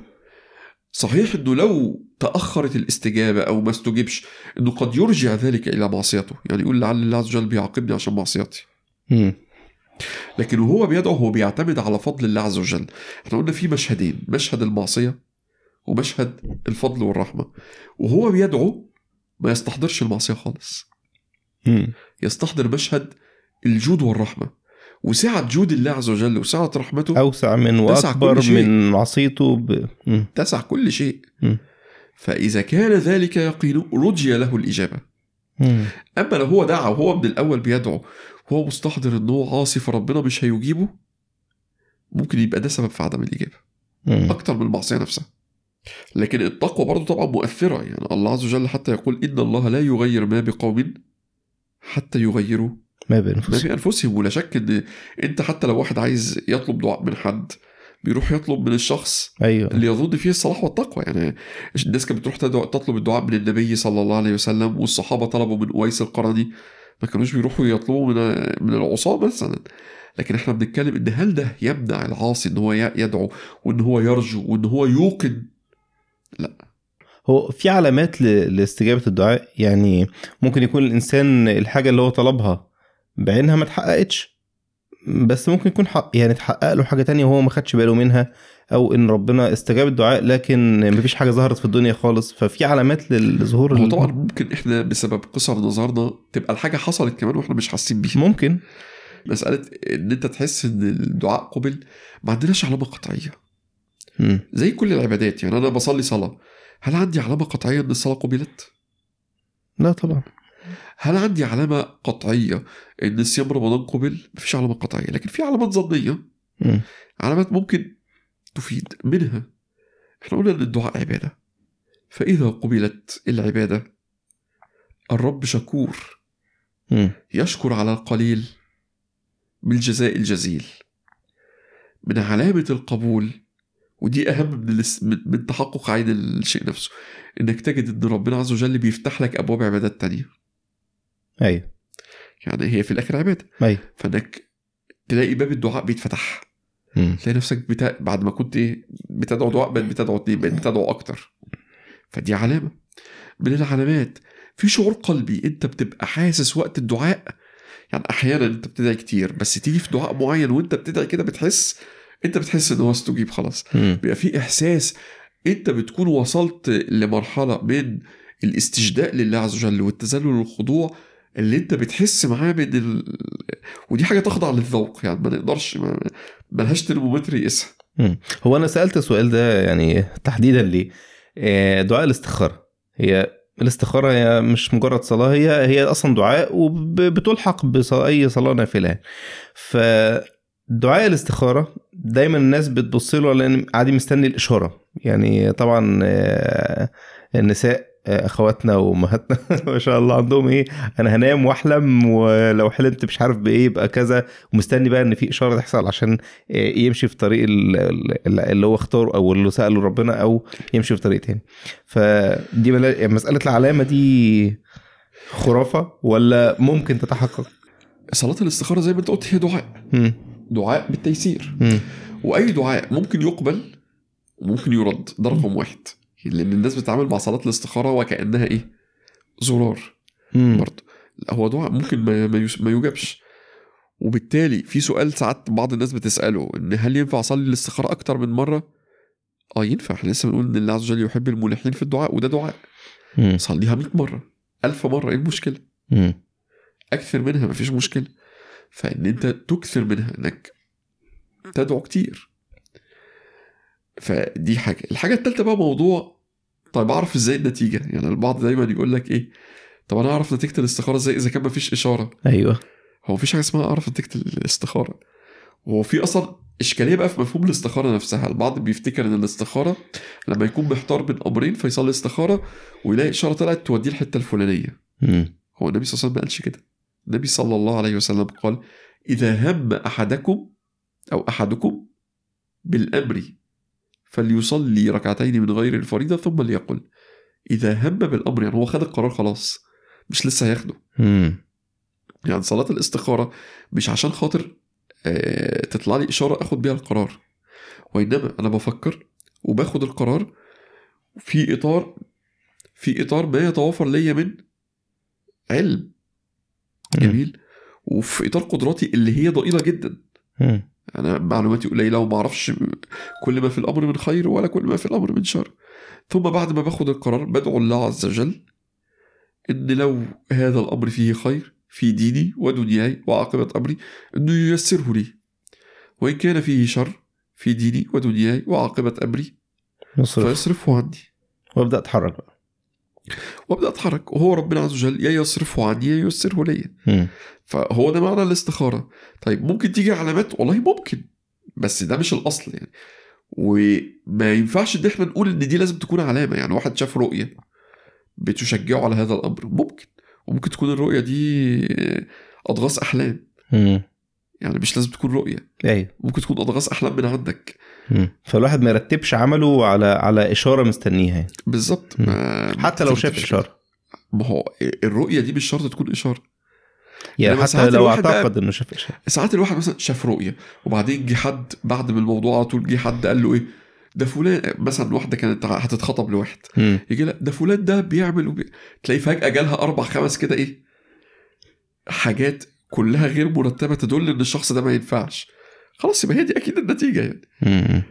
صحيح إنه لو تأخرت الاستجابة أو ما استجبش إنه قد يرجع ذلك إلى معصيته. يعني يقول لعل الله عز وجل بيعاقبني عشان معصيتي. لكن وهو بيدعو هو بيعتمد على فضل الله عز وجل. إحنا قلنا في مشهدين مشهد المعصية ومشهد الفضل والرحمة. وهو بيدعو ما يستحضرش المعصية خالص. يستحضر مشهد الجود والرحمة وسعة جود الله عز وجل وسعة رحمته أوسع من شيء. من معصيته ب... تسع كل شيء مم. فإذا كان ذلك يقينه رجي له الإجابة مم. أما لو هو دعا وهو من الأول بيدعو وهو مستحضر إن هو عاصي فربنا مش هيجيبه ممكن يبقى ده سبب في عدم الإجابة مم. أكتر من المعصية نفسها لكن التقوى برضه طبعا مؤثرة يعني الله عز وجل حتى يقول إن الله لا يغير ما بقوم حتى يغيروا. ما ما بانفسهم بانفسهم ولا شك إن أنت حتى لو واحد عايز يطلب دعاء من حد بيروح يطلب من الشخص أيوه. اللي يظن فيه الصلاح والتقوى. يعني الناس كانت بتروح تدعو تطلب الدعاء من النبي صلى الله عليه وسلم والصحابة طلبوا من أويس القرني. ما كانوش بيروحوا يطلبوا من من العصاة مثلا. لكن إحنا بنتكلم إن هل ده يمنع العاصي إن هو يدعو وإن هو يرجو وإن هو يوقن؟ هو في علامات. لاستجابة الدعاء يعني ممكن يكون الإنسان الحاجة اللي هو طلبها بعينها ما اتحققتش بس ممكن يكون حق يعني اتحقق له حاجة تانية وهو ما خدش باله منها أو إن ربنا استجاب الدعاء لكن مفيش حاجة ظهرت في الدنيا خالص ففي علامات للظهور هو طبعا ممكن إحنا بسبب قصر نظرنا تبقى الحاجة حصلت كمان وإحنا مش حاسين بيها ممكن مسألة إن أنت تحس إن الدعاء قبل ما عندناش علامة قطعية. زي كل العبادات يعني أنا بصلي صلاة هل عندي علامة قطعية ان الصلاة قبلت؟ لا طبعا. هل عندي علامة قطعية إن صيام رمضان قبل؟ مفيش علامة قطعية لكن في علامات ظنية. مم. علامات ممكن تفيد منها. إحنا قلنا إن الدعاء عبادة. فإذا قبلت العبادة الرب شكور. يشكر على القليل بالجزاء الجزيل. من علامة القبول ودي أهم من, من تحقق عين الشيء نفسه. إنك تجد إن ربنا عز وجل بيفتح لك أبواب عبادات تانية. أيوه. يعني هي في الآخر عبادة. أيوه. فإنك تلاقي باب الدعاء بيتفتح. مم. تلاقي نفسك بتا... بعد ما كنت إيه بتدعو دعاء بقت بتدعو اتنين بقت بتدعو أكتر. فدي علامة. من العلامات في شعور قلبي. أنت بتبقى حاسس وقت الدعاء. يعني أحيانا أنت بتدعي كتير بس تيجي في دعاء معين وأنت بتدعي كده بتحس أنت بتحس إن هو استجيب خلاص. بيبقى في احساس انت بتكون وصلت لمرحلة من الاستجداء لله عز وجل والتذلل والخضوع اللي انت بتحس معاه من ال... ودي حاجة تخضع للذوق يعني ما نقدرش ما ملهاش ترمومتر يقيسها. هو أنا سألت السؤال ده يعني تحديدا ليه؟ آه، دعاء الاستخارة. هي الاستخارة هي مش مجرد صلاة هي هي أصلا دعاء وبتلحق باي صلاة نافلة ف دعاء الاستخارة دايما الناس بتبص له لأن عادي مستني الإشارة يعني طبعا آه، النساء آه، أخواتنا وأمهاتنا ما شاء الله عندهم إيه أنا هنام وأحلم ولو حلمت مش عارف بإيه يبقى كذا ومستني بقى إن في إشارة تحصل عشان آه، يمشي في طريق ال- ال- اللي هو اختاره أو اللي سأله ربنا أو يمشي في طريق تاني فدي يعني مسألة العلامة دي خرافة ولا ممكن تتحقق؟ صلاة الاستخارة زي ما أنت قلت هي دعاء. دعاء بالتيسير. مم. وأي دعاء ممكن يقبل وممكن يرد ده رقم واحد. لأن الناس بتتعامل مع صلاة الاستخارة وكأنها إيه؟ زرار. برضه. لا هو دعاء ممكن ما ما يجابش وبالتالي في سؤال ساعات بعض الناس بتسأله إن هل ينفع أصلي الاستخارة أكتر من مرة؟ آه ينفع. إحنا لسه بنقول إن الله عز وجل يحب الملحين في الدعاء وده دعاء. صليها 100 مرة 1000 مرة إيه المشكلة. أكثر منها مفيش مشكلة. فإن أنت تكثر منها إنك تدعو كتير. فدي حاجة. الحاجة الثالثه بقى موضوع طيب أعرف إزاي النتيجة؟ يعني البعض دايما يقول لك إيه طب أنا أعرف نتيجة الاستخارة إزاي؟ إذا كان مفيش إشارة. أيوه. هو مفيش حاجة اسمها أعرف نتيجة الاستخارة. هو في أصلا إشكالية بقى في مفهوم الاستخارة نفسها. البعض بيفتكر إن الاستخارة لما يكون محتار بين أمرين فيصلي استخاره ويلاقي إشارة طلعت توديه الحتة الفلانية. هو النبي صلى الله عليه وسلم ما قالش كده. النبي صلى الله عليه وسلم قال إذا هم أحدكم أو أحدكم بالأمر فليصلي ركعتين من غير الفريضة ثم ليقل. إذا هم بالأمر يعني هو خد القرار خلاص مش لسه هياخده. يعني صلاة الاستخارة مش عشان خاطر آه، تطلع لي إشارة أخد بيها القرار. وإنما أنا بفكر وباخد القرار في إطار في إطار ما يتوافر ليا من علم. جميل. وفي إطار قدراتي اللي هي ضئيلة جدا. أنا معلوماتي قليلة وما أعرفش كل ما في الأمر من خير ولا كل ما في الأمر من شر. ثم بعد ما باخد القرار بدعو الله عز وجل إن لو هذا الأمر فيه خير في ديني ودنياي وعاقبة أمري إنه ييسره لي. وإن كان فيه شر في ديني ودنياي وعاقبة أمري نصرف. فيصرفه عني. وابدأ أتحرك بقى. وأبدأ أتحرك. وهو ربنا عز وجل يا يصرفه عني يا ييسره لي. فهو ده معنى الاستخارة. طيب ممكن تيجي علامات والله ممكن. بس ده مش الأصل يعني. وما ينفعش إن إحنا نقول إن دي لازم تكون علامة. يعني واحد شاف رؤية بتشجعه على هذا الأمر. ممكن. وممكن تكون الرؤية دي أضغاث أحلام. يعني مش لازم تكون رؤية. أيوه. ممكن تكون أضغاث أحلام من عندك. فالواحد ما يرتبش عمله على على إشارة مستنيها يعني. بالظبط. ما- حتى لو ما شاف إشارة. ما هو الرؤية دي مش شرط تكون إشارة. يعني إنما حتى ساعات لو أعتقد إنه شاف إشارة. ساعات الواحد مثلا شاف رؤية وبعدين جه حد بعد من الموضوع على طول جه حد قال له إيه؟ ده فلان مثلا واحدة كانت هتتخطب لواحد. يجي لا ده فلان ده بيعمل وبي... تلاقي فجأة جالها أربع خمس كده إيه؟ حاجات كلها غير مرتبة تدل إن الشخص ده ما ينفعش. خلاص يبقى هي دي أكيد النتيجة يعني. مم.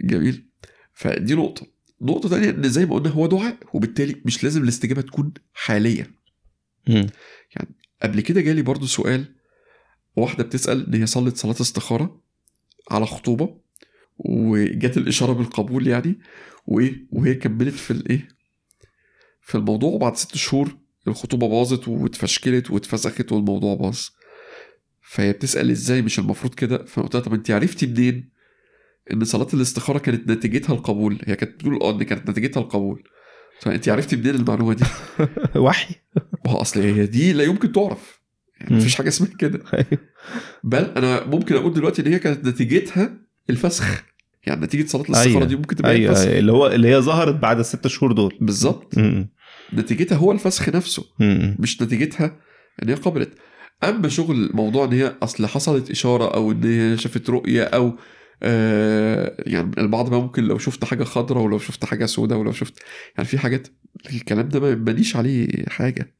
جميل. فدي نقطة. نقطة تانية إن زي ما قلنا هو دعاء وبالتالي مش لازم الاستجابة تكون حاليه مم. قبل كده جالي برضو سؤال واحدة بتسأل إن هي صلت صلاة استخارة على خطوبة وجات الإشارة بالقبول يعني وإيه وهي كملت في الإيه في الموضوع وبعد ست شهور الخطوبة باظت واتفشكلت واتفسخت والموضوع باظ. فهي بتسأل إزاي مش المفروض كده؟ فقلت لها طب أنت عرفتي منين إن صلاة الاستخارة كانت نتيجتها القبول؟ هي كانت بتقول أه إن كانت نتيجتها القبول. فأنت عرفتي منين المعلومة دي؟ وحي. ما هو أصل هي دي لا يمكن تعرف. يعني. مفيش حاجة اسمها كده. أيوه. بل أنا ممكن أقول دلوقتي إن هي كانت نتيجتها الفسخ. يعني نتيجة صلاة الاستخارة أيوة. دي ممكن تبقى أيوه الفسخ. اللي هو اللي هي ظهرت بعد الست شهور دول. بالظبط. نتيجتها هو الفسخ نفسه. مم. مش نتيجتها إن هي قبلت. أما شغل موضوع إن هي أصل حصلت إشارة أو إن هي شافت رؤية أو آه يعني البعض بقى ممكن لو شفت حاجة خضراء ولو شفت حاجة سوداء ولو شفت يعني في حاجات الكلام ده ما يبنيش عليه حاجة.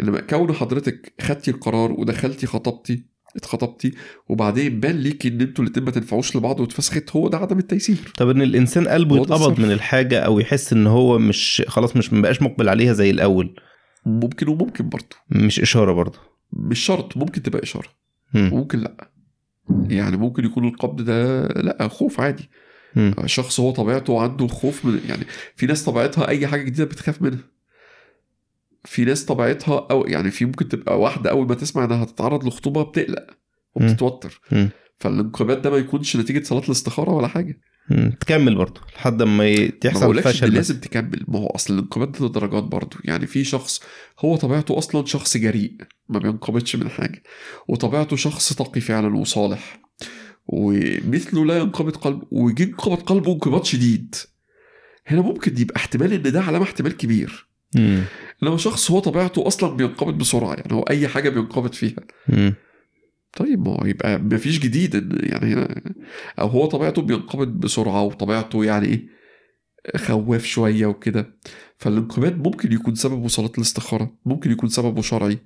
إنما كون حضرتك خدتي القرار ودخلتي خطبتي اتخطبتي وبعدين بان ليكي إن أنتوا الاتنين ما تنفعوش لبعض واتفسخت هو ده عدم التيسير. طب إن الإنسان قلبه يتقبض. من الحاجة أو يحس إن هو مش خلاص مش مبقاش مقبل عليها زي الأول. ممكن وممكن برضه. مش إشارة برضه. مش شرط ممكن تبقى إشارة مم. وممكن لأ يعني ممكن يكون القبض ده لأ خوف عادي مم. شخص هو طبيعته عنده الخوف من يعني في ناس طبيعتها أي حاجة جديدة بتخاف منها في ناس طبيعتها أو يعني في ممكن تبقى واحدة أول ما تسمع إنها هتتعرض لخطوبة بتقلق وبتتوتر. فالانقباض ده ما يكونش نتيجة صلاة الاستخارة ولا حاجة. تكمل برضه لحد ما تحصل فشل. لازم تكمل. ما هو أصل الانقباض ده درجات برضه. يعني في شخص هو طبيعته أصلا شخص جريء ما بينقبضش من حاجة. وطبيعته شخص تقي فعلا وصالح. ومثله لا ينقبض قلبه ويجي ينقبض قلبه انقباض شديد. هنا ممكن يبقى احتمال إن ده علامة احتمال كبير. إنما شخص هو طبيعته أصلا بينقبض بسرعة يعني هو أي حاجة بينقبض فيها. مم. طيب ما هو يبقى ما فيش جديد يعني هنا. أو هو طبيعته بينقبض بسرعة وطبيعته يعني إيه خواف شوية وكده. فالانقباض ممكن يكون سببه صلاة الاستخارة ممكن يكون سببه شرعي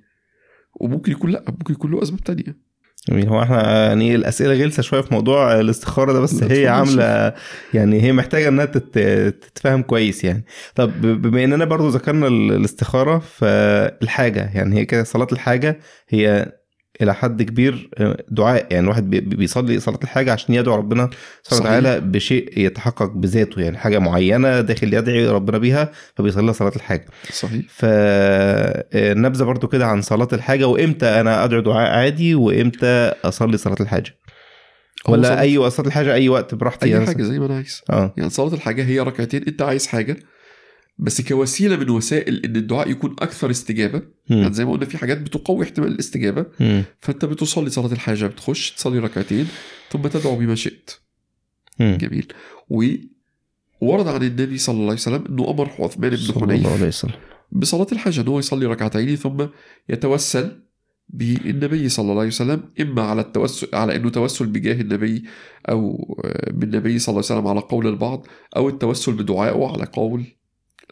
وممكن يكون لأ ممكن يكون له أسباب تانية. جميل. هو إحنا يعني الأسئلة غلسة شوية في موضوع الاستخارة ده بس هي عاملة يعني هي محتاجة إنها تت- تتفهم كويس يعني. طب بما إننا برضو ذكرنا ال- الاستخارة فالحاجة يعني هي كده صلاة الحاجة هي إلى حد كبير دعاء. يعني الواحد بي- بيصلي صلاة الحاجة عشان يدعو ربنا سبحانه. وتعالى بشيء يتحقق بذاته. يعني حاجة معينة داخل يدعي ربنا بيها فبيصلي صلاة الحاجة. صحيح. فنبذه برضو كده عن صلاة الحاجة. وإمتى أنا أدعو دعاء عادي؟ وإمتى أصلي صلاة الحاجة؟ ولا أي صلاة الحاجة أي وقت براحتي. أي يعني حاجة زي ما أنا عايز. آه. يعني صلاة الحاجة هي ركعتين أنت عايز حاجة بس كوسيلة من وسائل إن الدعاء يكون أكثر استجابة يعني. زي ما قلنا في حاجات بتقوي احتمال الاستجابة مم. فأنت بتصلي صلاة الحاجة بتخش تصلي ركعتين ثم تدعو بما شئت مم. جميل وورد عن النبي صلى الله عليه وسلم إنه أمر عثمان بن حنيف بصلاة الحاجة إن هو يصلي ركعتين ثم يتوسل بالنبي صلى الله عليه وسلم إما على التوسل على إنه توسل بجاه النبي أو آه، بالنبي صلى الله عليه وسلم على قول البعض أو التوسل بدعائه على قول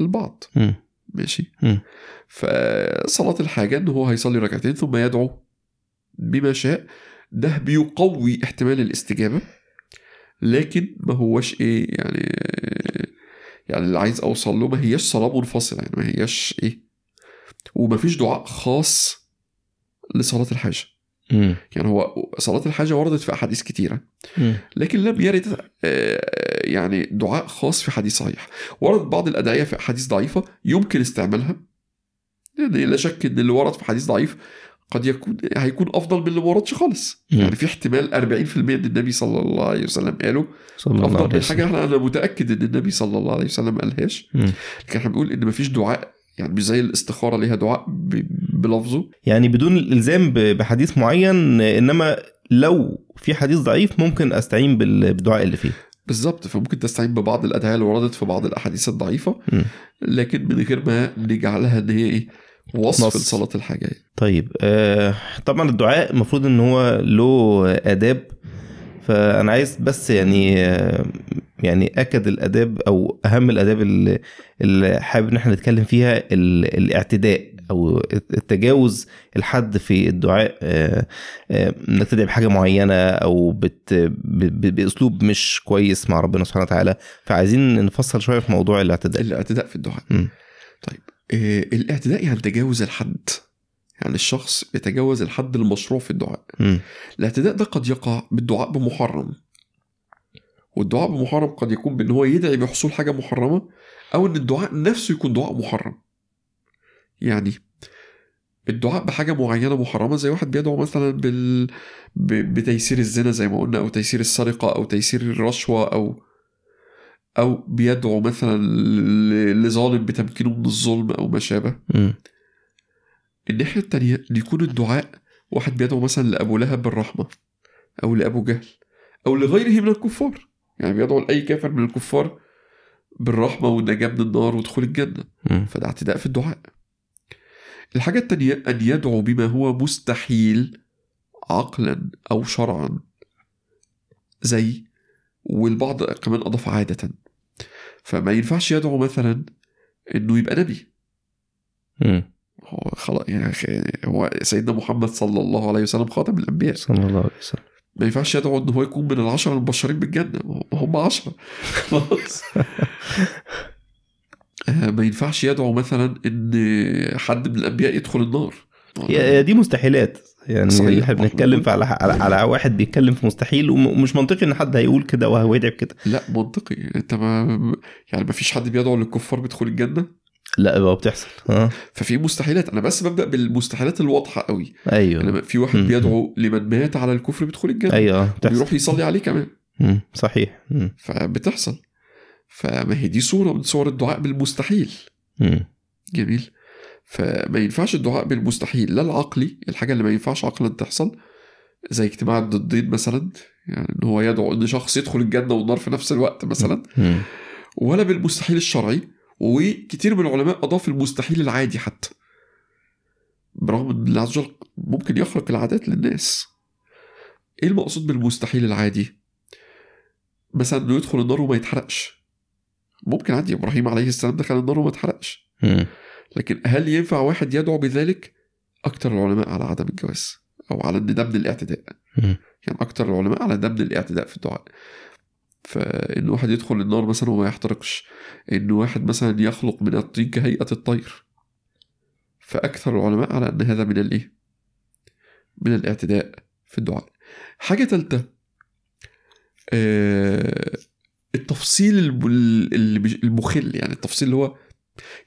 البعض مم. ماشي مم. فصلاة الحاجة إن هو هيصلي ركعتين ثم يدعو بما شاء ده بيقوي احتمال الاستجابة لكن ما هوش إيه يعني يعني اللي عايز أوصل له ما هياش صلاة منفصلة يعني ما هياش إيه وما فيش دعاء خاص لصلاة الحاجة مم. يعني هو صلاة الحاجة وردت في أحاديث كتيرة مم. لكن لم يرد آه، يعني دعاء خاص في حديث صحيح. ورد بعض الأدعية في أحاديث ضعيفة يمكن استعمالها. يعني لا شك إن اللي ورد في حديث ضعيف قد يكون هيكون أفضل من اللي ما وردش خالص. يعني في احتمال 40% إن النبي صلى الله عليه وسلم قاله. صلى الله عليه من وسلم حاجة إحنا أنا متأكد إن النبي صلى الله عليه وسلم قالهاش. لكن إحنا بنقول إن مفيش دعاء يعني مش زي الاستخارة ليها دعاء بلفظه. يعني بدون الالزام بحديث معين إنما لو في حديث ضعيف ممكن أستعين بال- بالدعاء اللي فيه. بالظبط فممكن تستعين ببعض الادعيه اللي وردت في بعض الأحاديث الضعيفة. لكن من غير ما نجعلها إن هي إيه وصف نص. لصلاة الحاجة. طيب آه طبعا الدعاء المفروض إن هو له آداب فأنا عايز بس يعني يعني أكد الأداب أو أهم الأداب اللي, اللي حابب إن إحنا نتكلم فيها ال- الاعتداء أو التجاوز الحد في الدعاء آه، آه، إنك تدعي بحاجة معينة أو بت بأسلوب مش كويس مع ربنا سبحانه وتعالى. فعايزين نفصل شوية في موضوع الاعتداء. الاعتداء في الدعاء. طيب آه الاعتداء يعني تجاوز الحد. يعني الشخص يتجاوز الحد المشروع في الدعاء. الاعتداء ده قد يقع بالدعاء بمحرم. والدعاء بمحرم قد يكون بإن هو يدعي بحصول حاجة محرمة أو إن الدعاء نفسه يكون دعاء محرم. يعني الدعاء بحاجة معينة محرمة زي واحد بيدعو مثلا بال... ب... بتيسير الزنا زي ما قلنا أو تيسير السرقة أو تيسير الرشوة أو أو بيدعو مثلا ل- لظالم بتمكينه من الظلم أو ما شابه. مم. الناحية التانية ان يكون الدعاء واحد بيدعو مثلا لأبو لهب بالرحمة أو لأبو جهل أو لغيره من الكفار يعني بيدعو لأي كافر من الكفار بالرحمة والنجاة من النار ودخول الجنة مم. فده اعتداء في الدعاء الحاجة التانية أن يدعو بما هو مستحيل عقلا أو شرعا زي والبعض كمان أضاف عادة فما ينفعش يدعو مثلا إنه يبقى نبي مم. هو خلاص يعني هو سيدنا محمد صلى الله عليه وسلم خاتم الأنبياء. صلى الله عليه وسلم. ما ينفعش يدعو إن هو يكون من العشرة المبشرين بالجنة. ما هم عشرة. خلاص. آه، ما ينفعش يدعو مثلا إن حد من الأنبياء يدخل النار. هي هي دي مستحيلات. يعني صحيح. إحنا بنتكلم على, على واحد بيتكلم في مستحيل وم- ومش منطقي إن حد هيقول كده وهو يدعي بكده. لا منطقي. أنت ما يعني ما فيش حد بيدعو للكفار بدخول الجنة؟ لا بقى بتحصل. آه ففي مستحيلات. أنا بس ببدأ بالمستحيلات الواضحة قوي. أيوه. لما في واحد مم. بيدعو لمن مات على الكفر بدخول الجنة. أيوه آه، بتحصل. ويروح يصلي عليه كمان. مم. صحيح. مم. فبتحصل. فما هي دي صورة من صور الدعاء بالمستحيل. مم. جميل. فما ينفعش الدعاء بالمستحيل. لا العقلي الحاجة اللي ما ينفعش عقلا تحصل. زي اجتماع الضدين مثلا. يعني إن هو يدعو إن شخص يدخل الجنة والنار في نفس الوقت مثلا. مم. ولا بالمستحيل الشرعي. وكتير من العلماء اضاف المستحيل العادي حتى. برغم إن الله عز وجل ممكن يخلق العادات للناس. إيه المقصود بالمستحيل العادي؟ مثلا إنه يدخل النار وما يتحرقش. ممكن عادي إبراهيم عليه السلام دخل النار وما اتحرقش. لكن هل ينفع واحد يدعو بذلك؟ أكتر العلماء على عدم الجواز أو على إن ده من الاعتداء. يعني أكتر العلماء على ده من الاعتداء في الدعاء. فان واحد يدخل النار مثلا وما يحترقش. إن واحد مثلا يخلق من الطين كهيئة الطير. فأكثر العلماء على أن هذا من الإيه؟ من الاعتداء في الدعاء. حاجة ثالثه آه التفصيل المخل يعني التفصيل اللي هو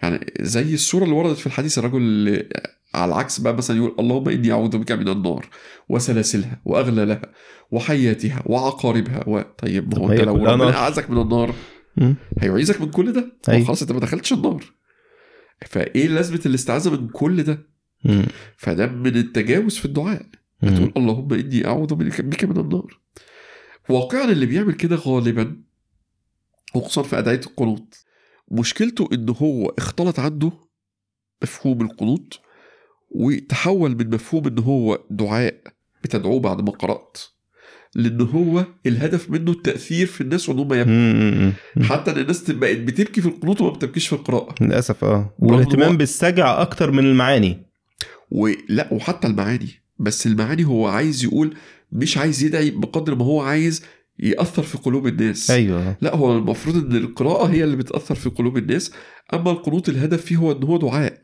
يعني زي الصورة اللي وردت في الحديث الرجل اللي على العكس بقى مثلا يقول اللهم إني أعوذ بك من النار وسلاسلها واغلالها وحياتها وعقاربها و... طيب ما هو هي لو ربنا. أعزك من النار. هيعيذك من كل ده أيوة. خلاص أنت ما دخلتش النار فإيه لازمة الاستعاذة من كل ده مم. فده من التجاوز في الدعاء مم. تقول اللهم إني أعوذ بك بك من النار واقعا اللي بيعمل كده غالبا وخصوصا في أدعية القنوط مشكلته ان هو اختلط عنده مفهوم القنوط وتحول من مفهوم ان هو دعاء بتدعوه بعد ما قرأت لأن هو الهدف منه التأثير في الناس وإن هم يبكوا. حتى إن الناس بقت بتبكي في القنوط وما بتبكيش في القراءة. للأسف آه. والاهتمام بالسجع أكتر من المعاني. ولا وحتى المعاني. بس المعاني هو عايز يقول مش عايز يدعي بقدر ما هو عايز يأثر في قلوب الناس أيوه لا هو المفروض إن القراءة هي اللي بتأثر في قلوب الناس أما القنوط الهدف فيه هو إن هو دعاء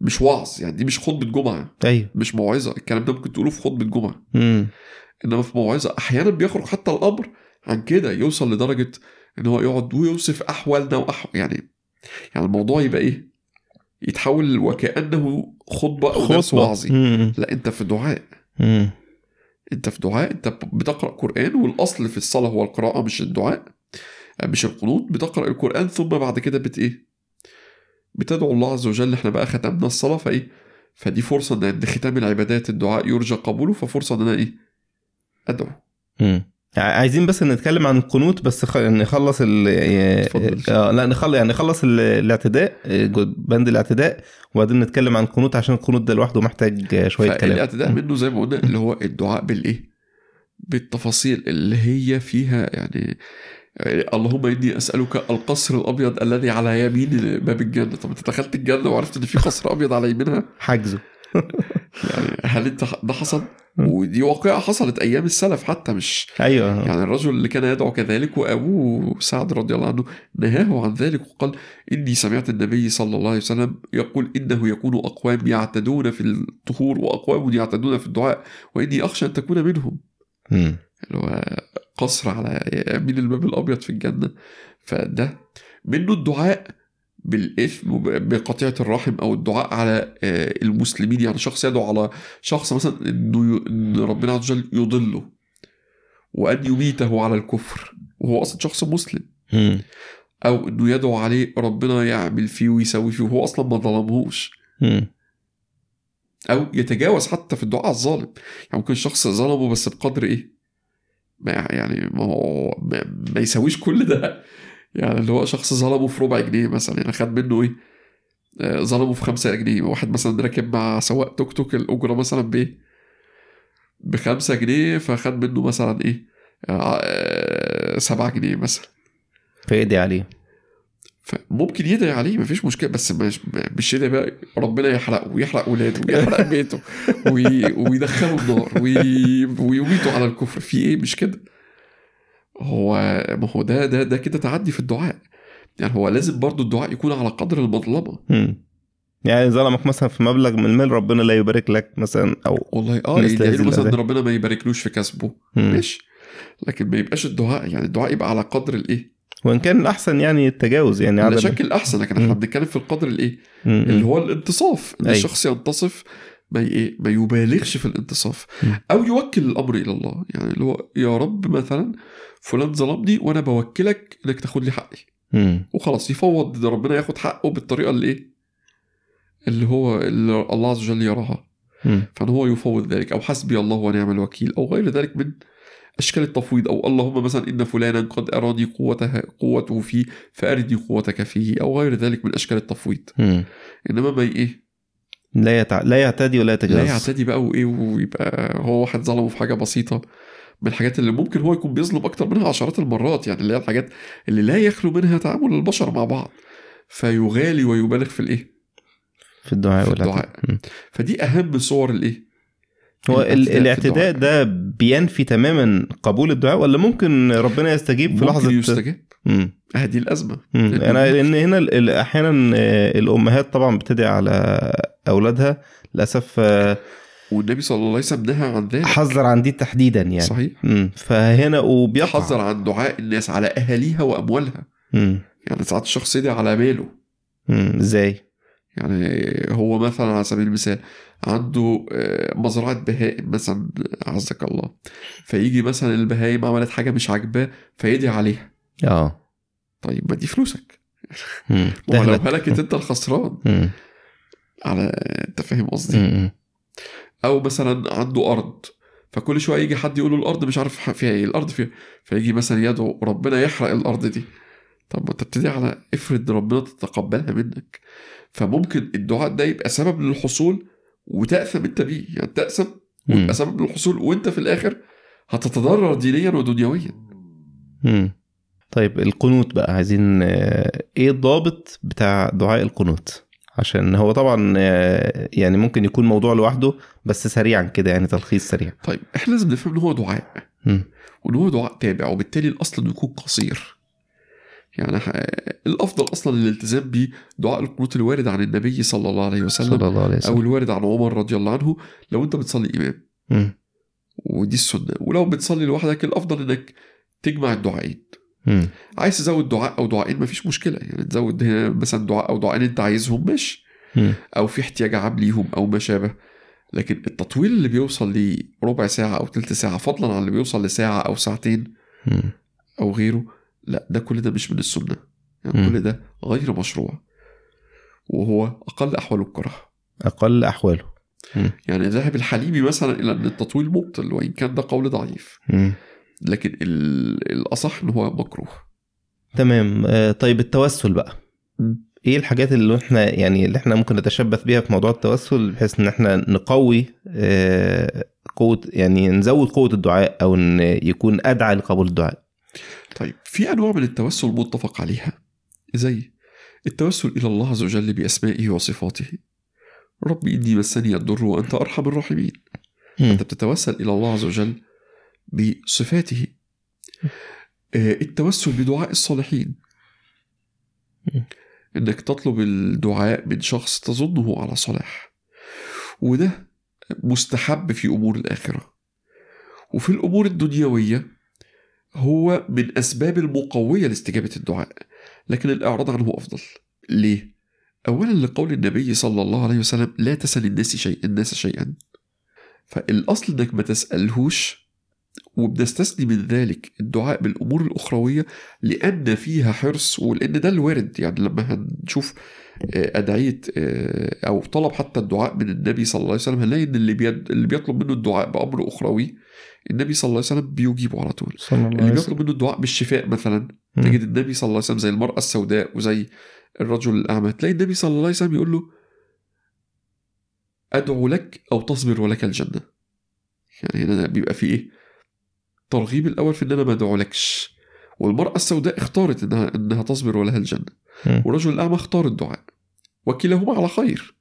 مش وعظ يعني دي مش خطبة جمعة أيوه مش موعظة الكلام ده ممكن تقوله في خطبة جمعة مم. إنما في موعظة أحيانا بيخرج حتى الأمر عن كده يوصل لدرجة إن هو يقعد ويوصف أحوالنا واحوال يعني يعني الموضوع يبقى إيه يتحول وكأنه خطبة درس خطبة. وعظي مم. لا أنت في دعاء مم. انت في دعاء انت بتقرأ قرآن والأصل في الصلاة هو القراءة مش الدعاء مش القنوت بتقرأ القرآن ثم بعد كده بت إيه؟ بتدعو الله عز وجل إحنا بقى ختمنا الصلاة فإيه؟ فدي فرصة إن ختام العبادات الدعاء يرجى قبوله ففرصة إن أنا إيه؟ أدعو. عايزين بس نتكلم عن القنوت بس خ... نخلص ال. آه لا نخلص يعني نخلص ال- الاعتداء بند الاعتداء وبعدين نتكلم عن القنوت عشان القنوت ده لوحده محتاج شوية كلام. فالاعتداء منه زي ما قلنا اللي هو الدعاء بالإيه؟ بالتفاصيل اللي هي فيها يعني اللهم إني أسألك القصر الأبيض الذي على يمين باب الجنه طب أنت دخلت الجنة وعرفت إن في قصر أبيض على يمينها؟ حجزه يعني هل انت ده حصل؟ ودي واقعة حصلت أيام السلف حتى مش أيوه يعني الرجل اللي كان يدعو كذلك وأبوه سعد رضي الله عنه نهاه عن ذلك وقال إني سمعت النبي صلى الله عليه وسلم يقول إنه يكون أقوام يعتدون في الطهور وأقوام يعتدون في الدعاء وإني أخشى أن تكون منهم. اللي هو قصر على يمين الباب الأبيض في الجنة فده منه الدعاء بالإثم وبقطيعة الرحم أو الدعاء على آه، المسلمين. يعني شخص يدعو على شخص مثلا إنه ي- إن ربنا عز وجل يضله وأن يميته على الكفر. وهو أصلا شخص مسلم. أو إنه يدعو عليه ربنا يعمل فيه ويسوي فيه وهو أصلا ما ظلمهوش. أو يتجاوز حتى في الدعاء على الظالم. يعني ممكن شخص ظلمه بس بقدر إيه؟ ما يعني ما هو ما, ما يساويش كل ده. يعني اللي هو شخص ظلمه في ربع جنيه مثلا يعني خد منه إيه؟ آه، ظلمه في خمسة جنيه. واحد مثلا راكب مع سواق توك توك الأجرة مثلا بإيه؟ بخمسة جنيه فخد منه مثلا إيه؟ آه، آه، سبعة جنيه مثلا. فيدي عليه. فممكن يدعي عليه مفيش مشكلة بس مش مش يدعي بقى ربنا يحرقه ويحرق ولاده ويحرق بيته وي- ويدخله النار وي- ويميته على الكفر. في إيه؟ مش كده. هو ما هو ده ده ده كده تعدي في الدعاء يعني هو لازم برضو الدعاء يكون على قدر المظلمه مم. يعني ظلمك مثلا في مبلغ من المال ربنا لا يبارك لك مثلا أو والله آه يدعي له مثلا ان. ربنا ما يباركلوش في كسبه. ماشي لكن ما يبقاش الدعاء يعني الدعاء يبقى على قدر الإيه وإن كان الاحسن يعني التجاوز يعني لا عدم شك الاحسن لكن إحنا. بنتكلم في القدر الإيه. اللي هو الانتصاف إن أيوة. الشخص ينتصف ما إيه ما يبالغش في الانتصاف. أو يوكل الأمر إلى الله يعني اللي هو يا رب مثلا فلان ظلمني وأنا بوكلك إنك تاخد لي حقي. وخلاص يفوض ده ربنا ياخد حقه بالطريقة اللي إيه اللي هو اللي الله عز وجل يراها. فإن هو يفوض ذلك أو حسبي الله ونعم الوكيل أو غير ذلك من أشكال التفويض أو اللهم مثلا إن فلانا قد اراني قوته قوته فيه فارني قوتك فيه أو غير ذلك من أشكال التفويض. إنما ما إيه لا يتع... لا يعتدي ولا يتجاوز. لا يعتدي بقى وإيه ويبقى هو واحد ظلمه في حاجة بسيطة من الحاجات اللي ممكن هو يكون بيظلم أكتر منها عشرات المرات يعني اللي هي الحاجات اللي لا يخلو منها تعامل البشر مع بعض. فيغالي ويبالغ في الإيه؟ في الدعاء في الدعاء. فدي أهم صور الإيه؟ هو ال- الاعتداء. ده بينفي تماما قبول الدعاء ولا ممكن ربنا يستجيب في لحظة ممكن هذه الأزمة. أنا لأن هنا أحيانا آه، الأمهات طبعا بتدعي على أولادها. للأسف آه، والنبي صلى الله عليه وسلم نهى عن ذلك. حذر عن دي تحديدا يعني. صحيح. مم. فهنا وبيقع. حذر عن دعاء الناس على أهاليها وأموالها. مم. يعني ساعات الشخص يدعي على ماله. إزاي؟ يعني هو مثلا على سبيل المثال عنده آه، مزرعة بهائم مثلا عزك الله. فيجي مثلا البهائم عملت حاجة مش عاجباه فيدعي عليها. آه طيب ما دي فلوسك. ما لو. هلكت أنت الخسران. على أنت فاهم قصدي. أو مثلا عنده أرض فكل شوية يجي حد يقول له الأرض مش عارف فيها إيه الأرض فيها فيجي مثلا يدعو ربنا يحرق الأرض دي طب ما أنت بتدعي على افرض ربنا تتقبلها منك فممكن الدعاء ده يبقى سبب للحصول وتأثم أنت بيه يعني تأثم. ويبقى سبب للحصول وأنت في الآخر هتتضرر دينيا ودنيويا. طيب القنوت بقى عايزين آه، إيه الضابط بتاع دعاء القنوت؟ عشان هو طبعا آه، يعني ممكن يكون موضوع لوحده بس سريعا كده يعني تلخيص سريع. طيب إحنا لازم نفهم إن هو دعاء. وإن هو دعاء تابع وبالتالي الأصل إنه يكون قصير. يعني الأفضل أصلا الالتزام بدعاء القنوت الوارد عن النبي صلى الله عليه وسلم صلى الله عليه أو وسلم الوارد عن عمر رضي الله عنه لو أنت بتصلي إمام. مم. ودي السنة. ولو بتصلي لوحدك الأفضل إنك تجمع الدعائين مم. عايز تزود دعاء أو دعائين مفيش مشكلة يعني تزود هنا مثلا دعاء أو دعائين أنت عايزهم ماشي. أو في احتياج عام ليهم أو ما شابه لكن التطويل اللي بيوصل لربع ساعة أو تلت ساعة فضلا عن اللي بيوصل لساعة أو ساعتين مم. أو غيره لا ده كل ده مش من السنة يعني. كل ده غير مشروع وهو أقل أحوال الكره أقل أحواله يعني ذهب الحليمي مثلا إلى أن التطويل مبطل وإن كان ده قول ضعيف مم. لكن ال- الأصح إن هو مكروه. تمام. آه، طيب التوسل بقى. إيه الحاجات اللي إحنا يعني اللي إحنا ممكن نتشبث بيها في موضوع التوسل بحيث إن إحنا نقوي آه، قوة يعني نزود قوة الدعاء أو إن يكون أدعى لقبول الدعاء؟ طيب في أنواع من التوسل متفق عليها. زي التوسل إلى الله عز وجل بأسمائه وصفاته. ربي إني مسني الضر وأنت أرحم الراحمين. أنت بتتوسل إلى الله عز وجل بصفاته. آه، التوسل بدعاء الصالحين. إنك تطلب الدعاء من شخص تظنه على صلاح. وده مستحب في أمور الآخرة. وفي الأمور الدنيوية هو من أسباب المقوية لاستجابة الدعاء. لكن الإعراض عنه أفضل. ليه؟ اولا لقول النبي صلى الله عليه وسلم لا تسأل الناس شيء الناس شيئا. فالأصل إنك ما تسألهوش وبنستثني من ذلك الدعاء بالأمور الأخروية لأن فيها حرص ولأن ده الوارد. يعني لما هنشوف آه، أدعية آه، أو طلب حتى الدعاء من النبي صلى الله عليه وسلم هنلاقي إن اللي اللي بيطلب منه الدعاء بأمر أخروي النبي صلى الله عليه وسلم بيجيبه على طول. صلى الله اللي بيطلب منه الدعاء بالشفاء مثلا. تجد النبي صلى الله عليه وسلم زي المرأة السوداء وزي الرجل الأعمى تلاقي النبي صلى الله عليه وسلم يقول له أدعو لك أو تصبر ولك الجنة. يعني هنا بيبقى في إيه؟ ترغيب الأول في إن أنا ما أدعولكش. والمرأة السوداء اختارت إنها إنها تصبر ولها الجنة. مم. والرجل الأعمى اختار الدعاء. وكلاهما على خير.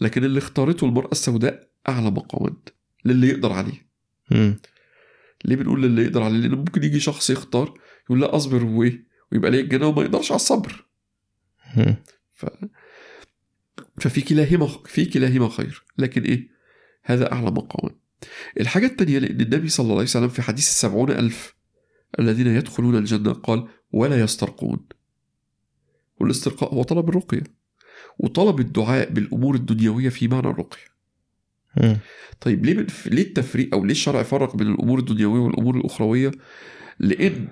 لكن اللي اختارته المرأة السوداء أعلى مقاما للي يقدر عليه. ليه بنقول للي يقدر عليه؟ لأن ممكن يجي شخص يختار يقول لا أصبر وإيه؟ ويبقى ليه الجنة وما يقدرش على الصبر. ف... ففي كلاهما في كلاهما خير. لكن إيه؟ هذا أعلى مقاما الحاجة التانية لأن النبي صلى الله عليه وسلم في حديث السبعون ألف الذين يدخلون الجنة قال ولا يسترقون والاسترقاء هو طلب الرقية وطلب الدعاء بالأمور الدنيوية في معنى الرقية. طيب ليه. ليه التفريق أو ليه الشرع فرق بين الأمور الدنيوية والأمور الأخروية؟ لأن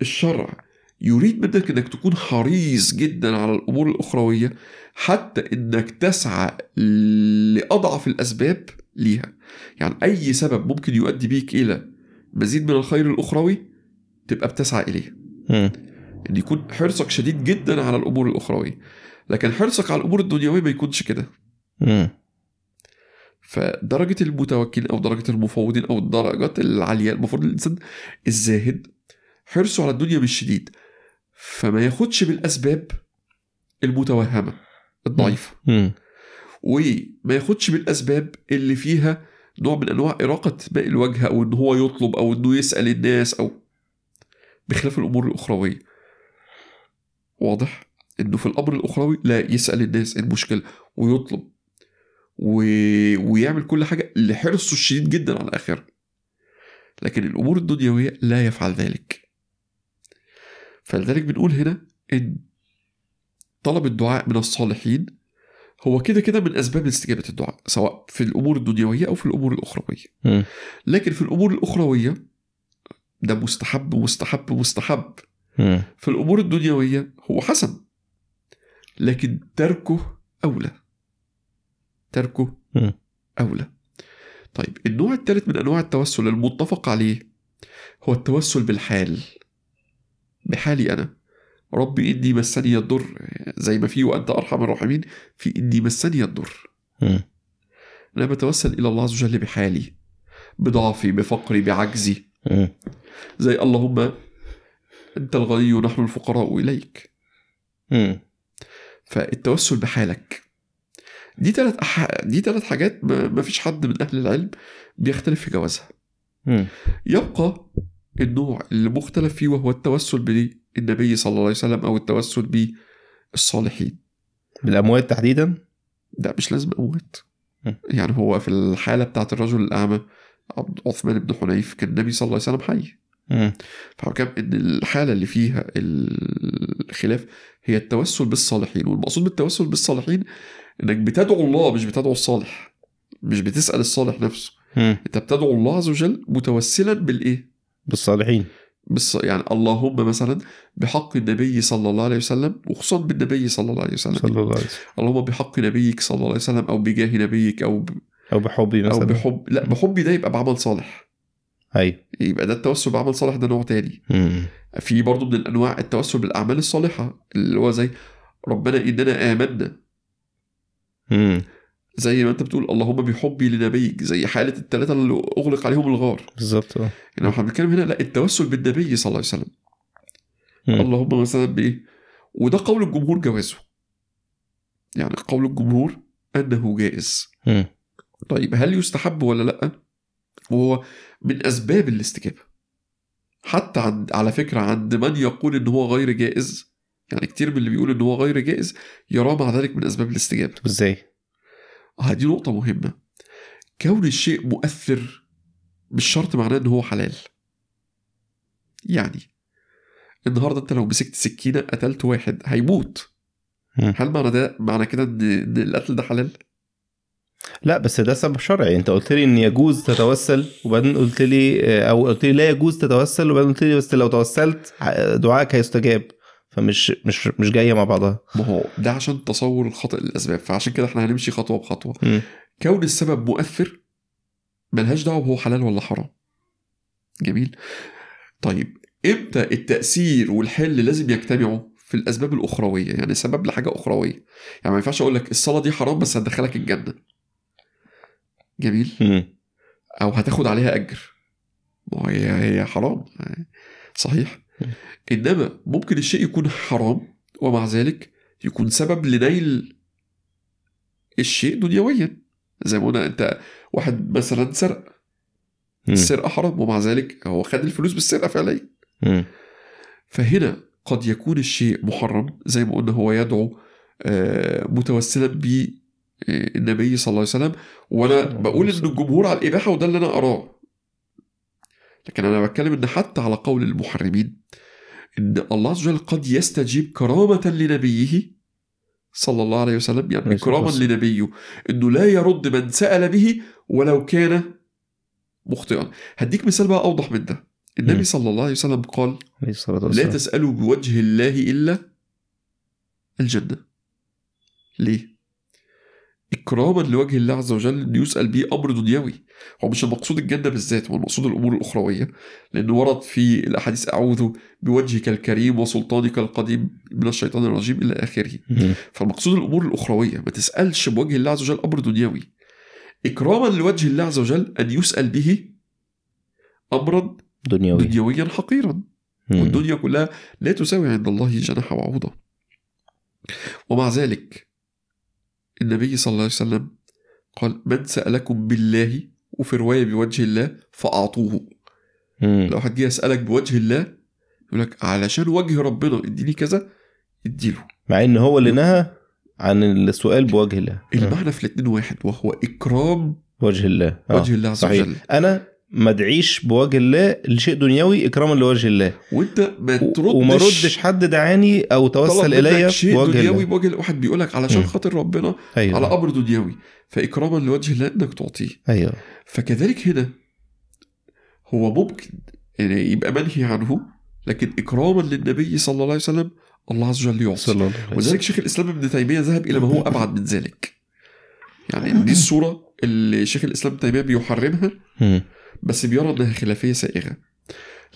الشرع يريد منك إنك تكون حريص جدا على الأمور الأخروية حتى إنك تسعى لأضعف الأسباب ليها. يعني أي سبب ممكن يؤدي بيك إلى مزيد من الخير الأخروي تبقى بتسعى اليه. مم. إن يكون حرصك شديد جدا على الأمور الأخروية. لكن حرصك على الأمور الدنيوية ما يكونش كده. فدرجة المتوكلين أو درجة المفوضين أو الدرجات العالية المفروض الإنسان الزاهد حرصه على الدنيا مش شديد فما ياخدش بالأسباب المتوهمة الضعيفة. وما ياخدش بالأسباب اللي فيها نوع من أنواع إراقة ماء الوجه أو إن هو يطلب أو إنه يسأل الناس أو بخلاف الأمور الأخروية. واضح؟ إنه في الأمر الأخروي لا يسأل الناس إيه المشكلة ويطلب و... ويعمل كل حاجة لحرصه الشديد جدا على الآخرة لكن الأمور الدنيوية لا يفعل ذلك. فلذلك بنقول هنا إن طلب الدعاء من الصالحين هو كده كده من أسباب استجابة الدعاء سواء في الأمور الدنيوية أو في الأمور الأخروية مم. لكن في الأمور الأخروية ده مستحب مستحب مستحب. في الأمور الدنيوية هو حسن لكن تركه أولى تركه مم. أولى طيب النوع الثالث من أنواع التوسل المتفق عليه هو التوسل بالحال بحالي أنا ربي إني مسني الضر زي ما في وأنت أرحم الراحمين في إني مسني الضر. أنا بتوسل إلى الله عز وجل بحالي بضعفي بفقري بعجزي. زي اللهم أنت الغني ونحن الفقراء إليك. فالتوسل بحالك دي ثلاث أح... دي ثلاث حاجات ما... ما فيش حد من أهل العلم بيختلف في جوازها. يبقى النوع اللي مختلف فيه وهو التوسل بالنبي صلى الله عليه وسلم أو التوسل بالصالحين. بالأموات تحديدا؟ ده مش لازم أموات. م. يعني هو في الحالة بتاعت الرجل الأعمى عبد عثمان بن حنيف كان النبي صلى الله عليه وسلم حي. فحكم إن الحالة اللي فيها الخلاف هي التوسل بالصالحين والمقصود بالتوسل بالصالحين إنك بتدعو الله مش بتدعو الصالح مش بتسأل الصالح نفسه. أنت بتدعو الله عز وجل متوسلا بالإيه؟ بالصالحين. بالص... يعني اللهم مثلا بحق النبي صلى الله عليه وسلم وخصوصا بالنبي صلى الله عليه وسلم. صلى الله عليه وسلم. اللهم بحق نبيك صلى الله عليه وسلم أو بجاه نبيك أو ب... أو بحبي أو مثلا. بحب لا بحبي ده يبقى بعمل صالح. أيوه يبقى ده التوسل بعمل صالح ده نوع تاني. مم. في برضه من الأنواع التوسل بالأعمال الصالحة اللي هو زي ربنا إننا آمنا. مم. زي ما انت بتقول اللهم بحبي لنبيك زي حالة الثلاثه اللي أغلق عليهم الغار. بالظبط آه. يعني إحنا بنتكلم هنا لا التوسل بالنبي صلى الله عليه وسلم. مم. اللهم مثلا بإيه؟ وده قول الجمهور جوازه. يعني قول الجمهور أنه جائز. مم. طيب هل يستحب ولا لأ؟ وهو من أسباب الاستجابة. حتى عند على فكرة عند من يقول إن هو غير جائز يعني كتير من اللي بيقول إن هو غير جائز يراه مع ذلك من أسباب الاستجابة. إزاي؟ آه دي نقطة مهمة. كون الشيء مؤثر مش شرط معناه ان هو حلال. يعني النهارده أنت لو مسكت سكينة قتلت واحد هيموت. هل معنى ده معنى كده إن إن القتل ده حلال؟ لا بس ده سبب شرعي. أنت قلت لي إن يجوز تتوسل وبعدين قلت لي أو قلت لي لا يجوز تتوسل وبعدين قلت لي بس لو توسلت دعائك هيستجاب. فمش مش مش جاية مع بعضها. ما هو ده عشان تصور الخطأ للأسباب فعشان كده إحنا هنمشي خطوة بخطوة. مم. كون السبب مؤثر ملهاش دعوة هو حلال ولا حرام. جميل. طيب إمتى التأثير والحل لازم يجتمعوا في الأسباب الأخروية؟ يعني سبب لحاجة أخروية. يعني ما ينفعش أقول لك الصلاة دي حرام بس هتدخلك الجنة. جميل. مم. أو هتاخد عليها أجر. ما هي هي حرام. صحيح. إنما ممكن الشيء يكون حرام ومع ذلك يكون سبب لنيل الشيء دنيويا زي ما قلنا أنت واحد مثلا سرق مم. السرقة حرام ومع ذلك هو خد الفلوس بالسرقة فعليا. فهنا قد يكون الشيء محرم زي ما قلنا هو يدعو آه، متوسلا بالنبي صلى الله عليه وسلم وأنا بقول إن. الجمهور على الإباحة وده اللي أنا أراه لكن أنا بتكلم إن حتى على قول المحرمين إن الله عز وجل قد يستجيب كرامة لنبيه صلى الله عليه وسلم يعني كراما. لنبيه إنه لا يرد من سأل به ولو كان مخطئا هديك مثال بقى أوضح من ده النبي. صلى الله عليه وسلم قال لا تسألوا بوجه الله إلا الجنة ليه؟ إكراما لوجه الله عز وجل يسأل به أمر دنيوي. هو مش المقصود الجنة بالذات هو المقصود الأمور الأخروية. لأن ورد في الأحاديث أعوذ بوجهك الكريم وسلطانك القديم من الشيطان الرجيم إلى آخره. فالمقصود الأمور الأخروية ما تسألش بوجه الله عز وجل أمر دنيوي. إكراما لوجه الله عز وجل أن يسأل به أمرا دنيوي. دنيويا حقيرا. والدنيا كلها لا تساوي عند الله جناح بعوضة ومع ذلك النبي صلى الله عليه وسلم قال من سألكم بالله وفي رواية بوجه الله فأعطوه مم. لو واحد جه يسألك بوجه الله يقول لك علشان وجه ربنا اديني كذا اديله مع إن هو اللي نهى عن السؤال بوجه الله. المعنى في الاتنين واحد وهو إكرام وجه الله آه. وجه الله عز صحيح وجل أنا ما ادعيش بوجه الله لشيء دنيوي إكراما لوجه الله. وأنت ما تردش وما ردش حد دعاني أو توسل الي شيء بوجه دنيوي الله. بوجه واحد بيقول لك علشان. خاطر ربنا أيوه. على أمر دنيوي. فإكراما لوجه الله إنك تعطيه. أيوه. فكذلك هنا هو ممكن يعني يبقى منهي عنه لكن إكراما للنبي صلى الله عليه وسلم الله عز وجل يعطي. وسلم. شيخ الإسلام ابن تيمية ذهب إلى ما هو أبعد من ذلك. يعني دي الصورة اللي شيخ الإسلام ابن تيمية بيحرمها. بس بيرى إنها خلافية سائغة.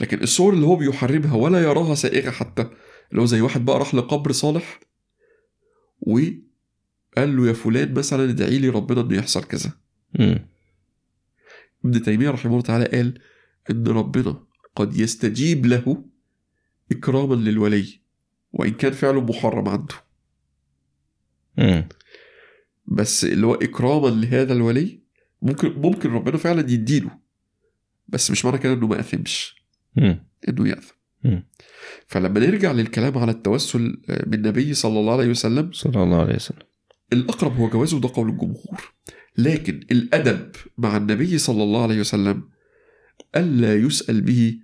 لكن الصور اللي هو بيحرمها ولا يراها سائغة حتى. اللي هو زي واحد بقى راح لقبر صالح وقال له يا فلان مثلا ادعي لي ربنا إنه يحصل كذا. ابن تيمية رحمه الله تعالى قال إن ربنا قد يستجيب له إكراما للولي وإن كان فعله محرم عنده. مم. بس اللي هو إكراما لهذا الولي ممكن ممكن ربنا فعلا يديله. بس مش معنى كده انه ما اثمش. انه يأثم. فلما نرجع للكلام على التوسل بالنبي صلى الله عليه وسلم صلى الله عليه وسلم الأقرب هو جوازه ده قول الجمهور لكن الأدب مع النبي صلى الله عليه وسلم ألا يسأل به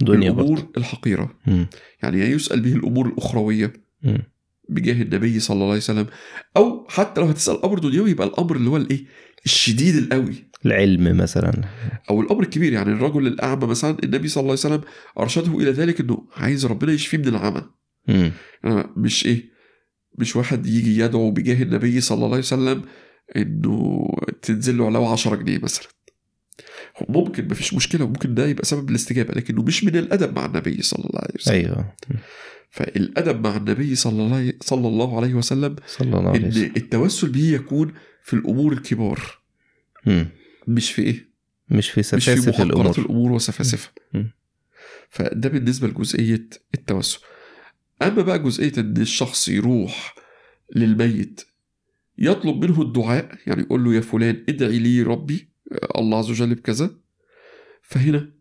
دنيا الأمور برضه الحقيرة. يعني لا يسأل به الأمور الأخروية. بجاه النبي صلى الله عليه وسلم. أو حتى لو هتسأل أمر دنيوي يبقى الأمر اللي هو الإيه؟ الشديد القوي. العلم مثلا. أو الأمر الكبير يعني الرجل الأعمى مثلا النبي صلى الله عليه وسلم أرشده إلى ذلك إنه عايز ربنا يشفيه من العمى. مش إيه؟ مش واحد يجي يدعو بجاه النبي صلى الله عليه وسلم إنه تنزل له علاوه 10 جنيه مثلا. ممكن مفيش مشكلة وممكن ده يبقى سبب الاستجابة لكنه مش من الأدب مع النبي صلى الله عليه وسلم. أيوه. فالأدب مع النبي صلى الله صلى الله عليه وسلم صلى الله عليه إن وسلم. التوسل به يكون في الأمور الكبار. مم. مش في إيه؟ مش في مش في سفاسف محقرات الأمور. الأمور وسفاسفها. فده بالنسبة لجزئية التوسل. أما بقى جزئية إن الشخص يروح للميت يطلب منه الدعاء يعني يقول له يا فلان ادعي لي ربي آه، الله عز وجل بكذا فهنا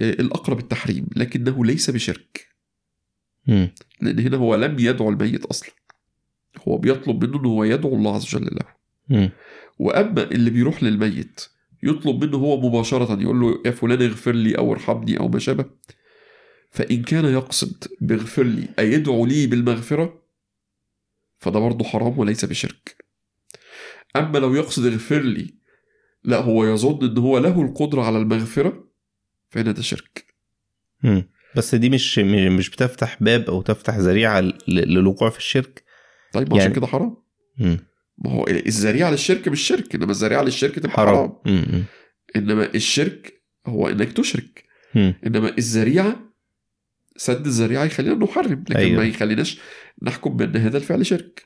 آه، الأقرب التحريم لكنه ليس بشرك. لأن هنا هو لم يدعو الميت أصلا. هو بيطلب منه إن هو يدعو الله عز وجل له. مم. وأما اللي بيروح للميت يطلب منه هو مباشرة يقول له يا فلان اغفر لي أو ارحمني أو ما شابه. فإن كان يقصد باغفر لي أي يدعو لي بالمغفرة فده برضه حرام وليس بشرك. أما لو يقصد اغفر لي لا هو يظن إن هو له القدرة على المغفرة فهنا ده شرك. مم. بس دي مش مش بتفتح باب أو تفتح ذريعة للوقوع في الشرك طيب ما عشان يعني- كده حرام. ما هو الذريعة للشرك مش شرك إنما الذريعة للشرك تبقى حرام, حرام مم. إنما الشرك هو إنك تشرك مم. إنما الذريعة سد الذريعة يخلينا نحرم لكن أيوة. ما يخليناش نحكم بأن هذا الفعل شرك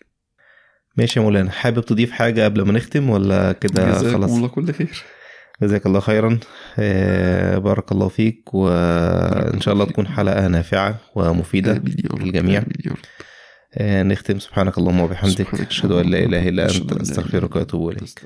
ماشي يا مولانا حابب تضيف حاجة قبل ما نختم ولا كده جزاكم خلاص الله كل خير جزاك الله خيرا. آه، بارك الله فيك وإن شاء الله تكون حلقة نافعة ومفيدة للجميع. آه، نختم سبحانك اللهم وبحمدك أشهد أن لا إله إلا أنت استغفرك إلا أنت. وأتوب إليك.